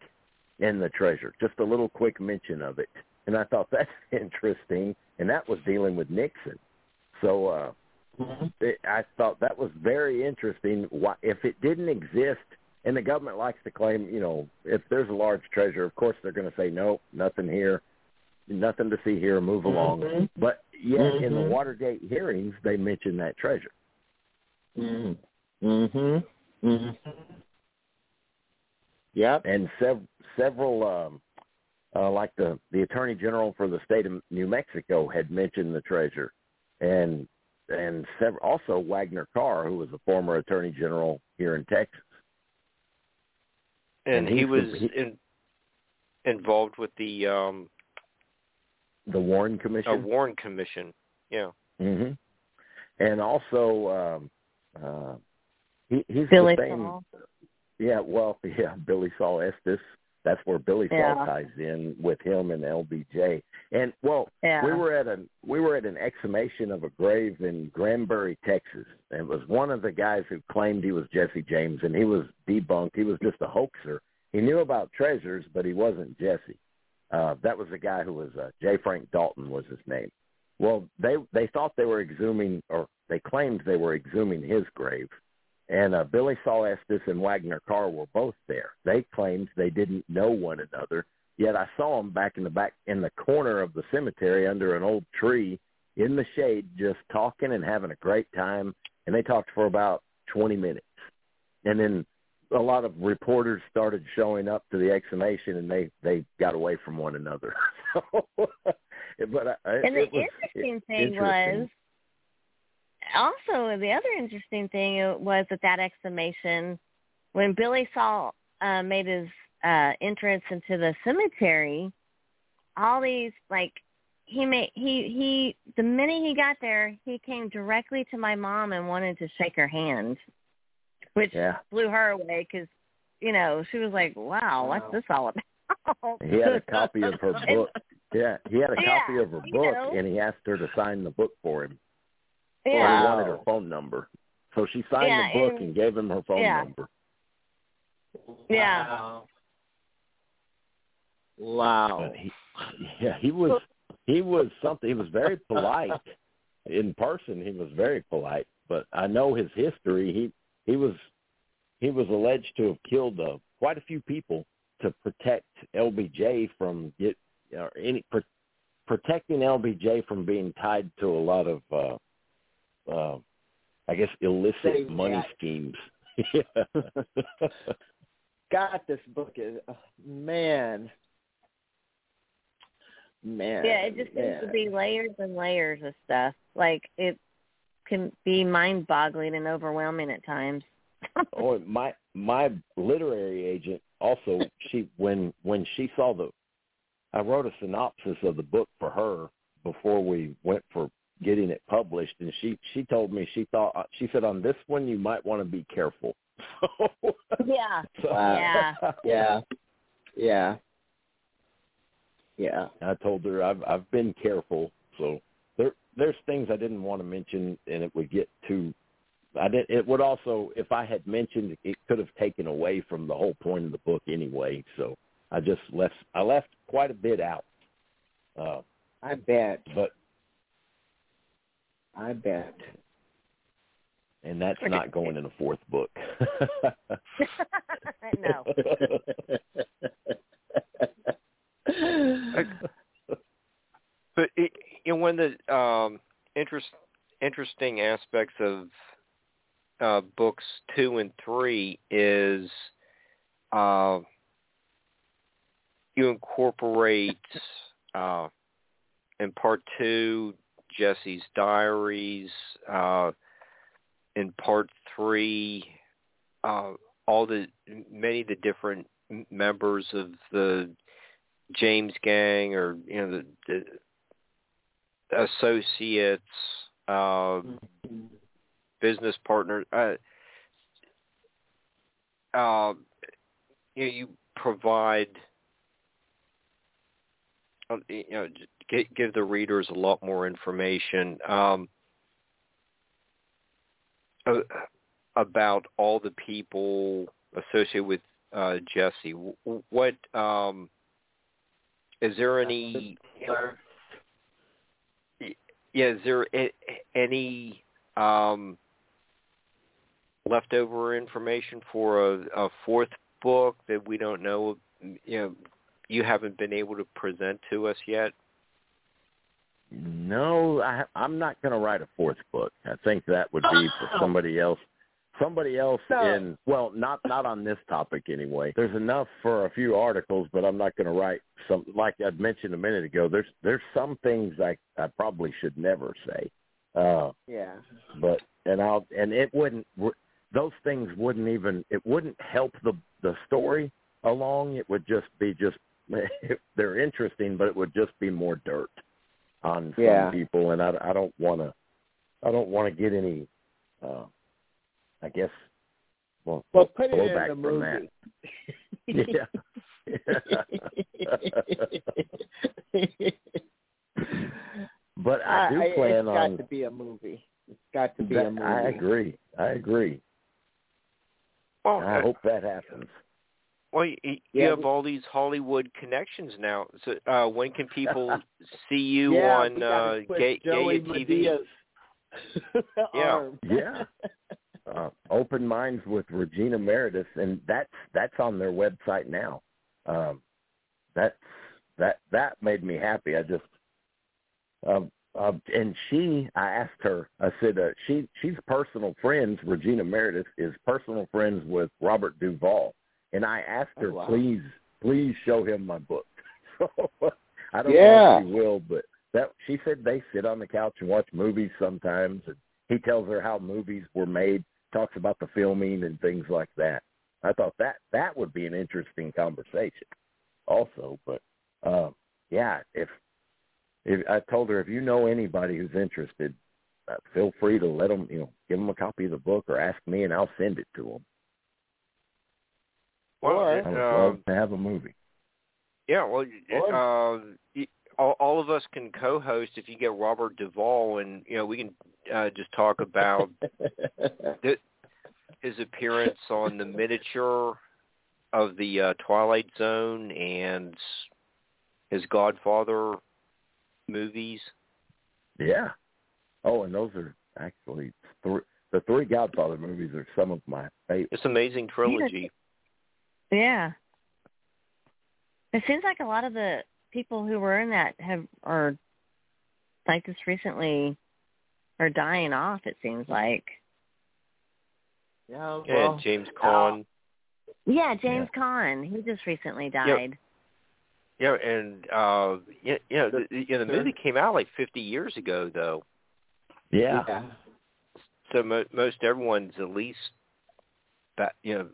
and the treasure. Just a little quick mention of it, and I thought that's interesting. And that was dealing with Nixon. So uh, it, I thought that was very interesting. Why, if it didn't exist, and the government likes to claim, you know, if there's a large treasure, of course they're going to say no, nothing here, nothing to see here, move along. Mhm. But yet in the Mhm. Watergate hearings, they mentioned that treasure. Mhm. Mhm. Mhm. Yep. and sev- several um uh like the the attorney general for the state of New Mexico had mentioned the treasure and and several also Waggoner Carr who was a former attorney general here in Texas And, And he he's was he- in, involved with the um, the Warren uh, Commission Warren Commission. Yeah. mhm and also um uh he he's Billy the same Saul. Yeah, well, yeah, Billie Sol Estes. That's where Billy Yeah. ties in with him and LBJ. And well, Yeah. we were at a we were at an exhumation of a grave in Granbury, Texas. And it was one of the guys who claimed he was Jesse James, and he was debunked. He was just a hoaxer. He knew about treasures, but he wasn't Jesse. Uh, that was the guy who was uh, J. Frank Dalton was his name. Well, they they thought they were exhuming, or they claimed they were exhuming his grave. And uh, Billie Sol Estes and Waggoner Carr were both there. They claimed they didn't know one another. Yet I saw them back in the back in the corner of the cemetery under an old tree in the shade, just talking and having a great time. And they talked for about 20 minutes. And then a lot of reporters started showing up to the exhumation, and they they got away from one another. so, but I, And the it was interesting thing interesting. was also the other interesting thing was at that exhumation when Billie Sol uh, made his uh, entrance into the cemetery. All these like he made he he the minute he got there, he came directly to my mom and wanted to shake her hand, which yeah. blew her away because you know she was like, "Wow, what's this all about?" He had a copy of her book. Yeah, he had a Yeah, copy of her you book, know. and he asked her to sign the book for him. Or he wanted her phone number, so she signed Yeah, the book and- and gave him her phone yeah. number. Yeah. Wow. Wow. He, yeah, he was he was something. He was very polite in person. He was very polite, but I know his history. He he was he was alleged to have killed uh, quite a few people to protect LBJ from get or any pr- protecting LBJ from being tied to a lot of uh uh I guess illicit Say money that. schemes. yeah. God, this book is oh, man. Man. Yeah, it just seems to be layers and layers of stuff. Like it can be mind boggling and overwhelming at times. oh, my my literary agent also she when when she saw the I wrote a synopsis of the book for her before we went for getting it published and she she told me she thought uh, she said on this one you might want to be careful. So, yeah. so Yeah. Yeah. Yeah. Yeah. I told her I've I've been careful. So there there's things I didn't want to mention and it would get too I didn't it would also if I had mentioned it could have taken away from the whole point of the book anyway. So I just left I left quite a bit out. Uh, I bet. but I bet. and that's not going in the fourth book. no. But it, you know, one of the um, interest, interesting aspects of uh, books two and three is uh, you incorporate uh, in part two Jesse's diaries. Uh, in part three, uh, all the many of the different members of the James gang, or you know the, the associates, uh, business partners. Uh, uh, you, know, you provide, uh, you know, give, give the readers a lot more information um, about all the people associated with uh, Jesse. What um, is there any? Yeah, is there any um, leftover information for a, a fourth book that we don't know? You know, you haven't been able to present to us yet. No, I, I'm not going to write a fourth book. I think that would be for somebody else. Somebody else No. in well, not not on this topic anyway. There's enough for a few articles, but I'm not going to write some like I'd mentioned a minute ago. There's there's some things I I probably should never say. Uh, Yeah. but and I'll and it wouldn't those things wouldn't even it wouldn't help the the story along. It would just be just they're interesting, but it would just be more dirt on some Yeah. people, and I I don't want to I don't want to get any uh I guess well Well, put it in the from that. movie. Yeah. but I do I- plan it's on It's got to be a movie. It's got to be that- a movie. I agree. I agree. Well, I uh, hope that happens. Well, you, you Yeah, have all these Hollywood connections now. So, uh, when can people see you yeah, on we uh, twist Ga- Joey Gaia TV? Medea's Yeah. Yeah. uh, Open Minds with Regina Meredith, and that's that's on their website now. Um, that that that made me happy. I just um, uh, and she, I asked her. I said uh, she she's personal friends. Regina Meredith is personal friends with Robert Duvall, and I asked her, Oh, wow. please please show him my book. So I don't Yeah. know if she will, but that she said they sit on the couch and watch movies sometimes, and he tells her how movies were made, talks about the filming and things like that. I thought that that would be an interesting conversation, also. But um, yeah, if if I told her if you know anybody who's interested, uh, feel free to let them, you know, give them a copy of the book or ask me, and I'll send it to them. Well, Or- it, I would um, love to have a movie. Yeah, well, Or- uh, y- all, all of us can co-host if you get Robert Duvall, and you know we can uh, just talk about his appearance on the miniature of the uh, Twilight Zone and his Godfather movies. Yeah. Oh, and those are actually three. The three Godfather movies are some of my favorite. It's an amazing trilogy. Yeah. It seems like a lot of the people who were in that have are like this recently are dying off, it seems like. yeah, Yeah, well, James Caan. Yeah, James Caan. He just recently died. Yeah, and uh, yeah, you know, the, you know, the movie came out like 50 years ago, though. Yeah. yeah. So mo- most everyone's at least, that you know,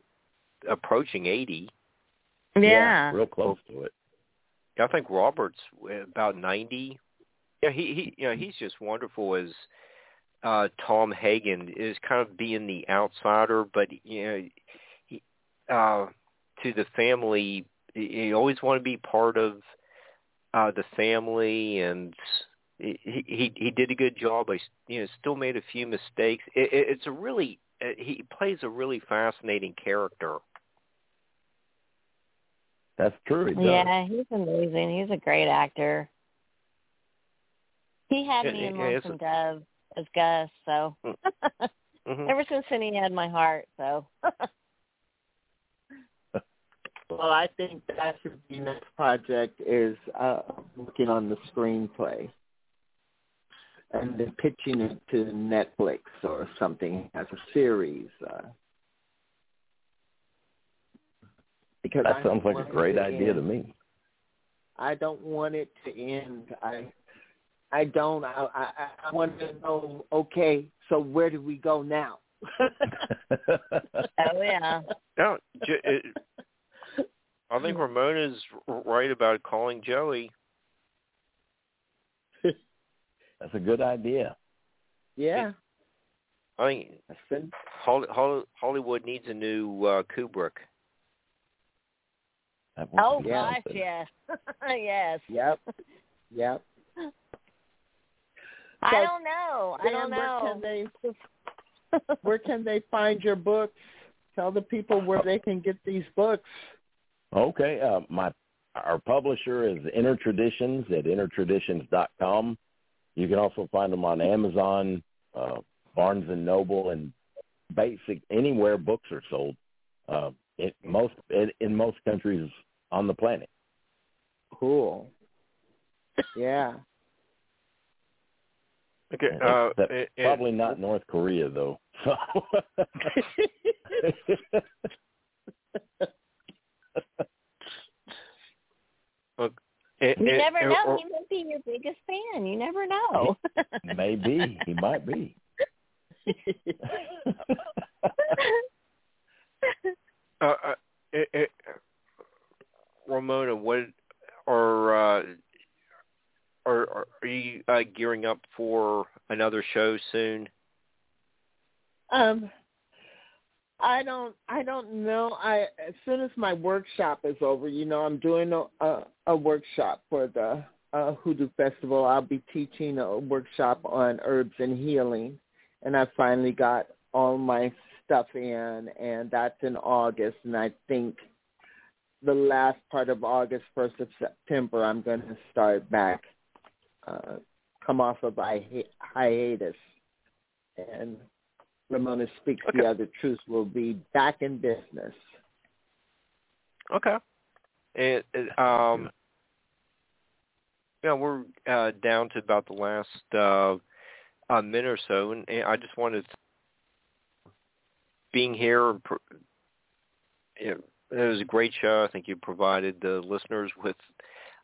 approaching 80. Yeah. Real close to it. I think Robert's about 90. Yeah, he he you know he's just wonderful as uh Tom Hagen is kind of being the outsider, but you know, he, uh to the family, you always want to be part of uh the family, and he he he did a good job. I you know still made a few mistakes. It, it, it's a really uh, he plays a really fascinating character. That's true. He does. Yeah, he's amazing. He's a great actor. He had Yeah, me in yeah, it's Lonesome Dove as Gus, so hmm ever since then he had my heart. So Well, I think that should be next project is uh, working on the screenplay and then pitching it to Netflix or something as a series. Uh, because That I sounds like a great to idea to me. I don't want it to end. I I don't. I I, I want to know. Okay, so where do we go now? oh yeah. No, J- it, I think Ramona's right about calling Joey. That's a good idea. yeah. I think That's been Hol- Hol- Hollywood needs a new uh, Kubrick. That would Oh be Yeah. gosh, something. yes, yes. Yep. Yep. I don't know. I don't Where know. can they where can they find your books? Tell the people where they can get these books. Okay. Uh, my our publisher is Inner Traditions at innertraditions.com. You can also find them on Amazon, uh, Barnes and Noble, and basic anywhere books are sold. Uh, in most in, in most countries on the planet. Cool. Yeah. Okay, Except uh, and- and- Probably not North Korea though. So and- You and- never and- know. or- He might be your biggest fan. You never know. maybe he might be. uh, uh, it, it, Ramona, what are uh, are are you uh, gearing up for another show soon? Um, I don't. I don't know. I as soon as my workshop is over, you know, I'm doing a a, a workshop for the uh, Hoodoo Festival. I'll be teaching a workshop on herbs and healing, and I finally got all my stuff in, and that's in August. And I think the last part of August, first of September, I'm going to start back, uh, come off of hi- hiatus, and Ramona Speaks Okay. the Other Truth will be back in business. Okay. And and, um, yeah, we're uh, down to about the last uh, uh, minute or so, and, and I just wanted to, being here. you know, It was a great show. I think you provided the listeners with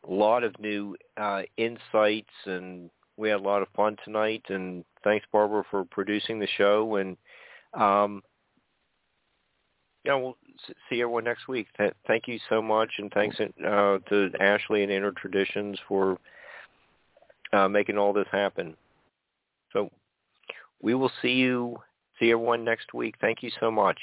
a lot of new uh, insights, and we had a lot of fun tonight. And thanks, Barbara, for producing the show. And um, yeah, we'll see everyone next week. Th- thank you so much, and thanks uh, to Ashley and Inner Traditions for uh, making all this happen. So we will see you, see everyone next week. Thank you so much.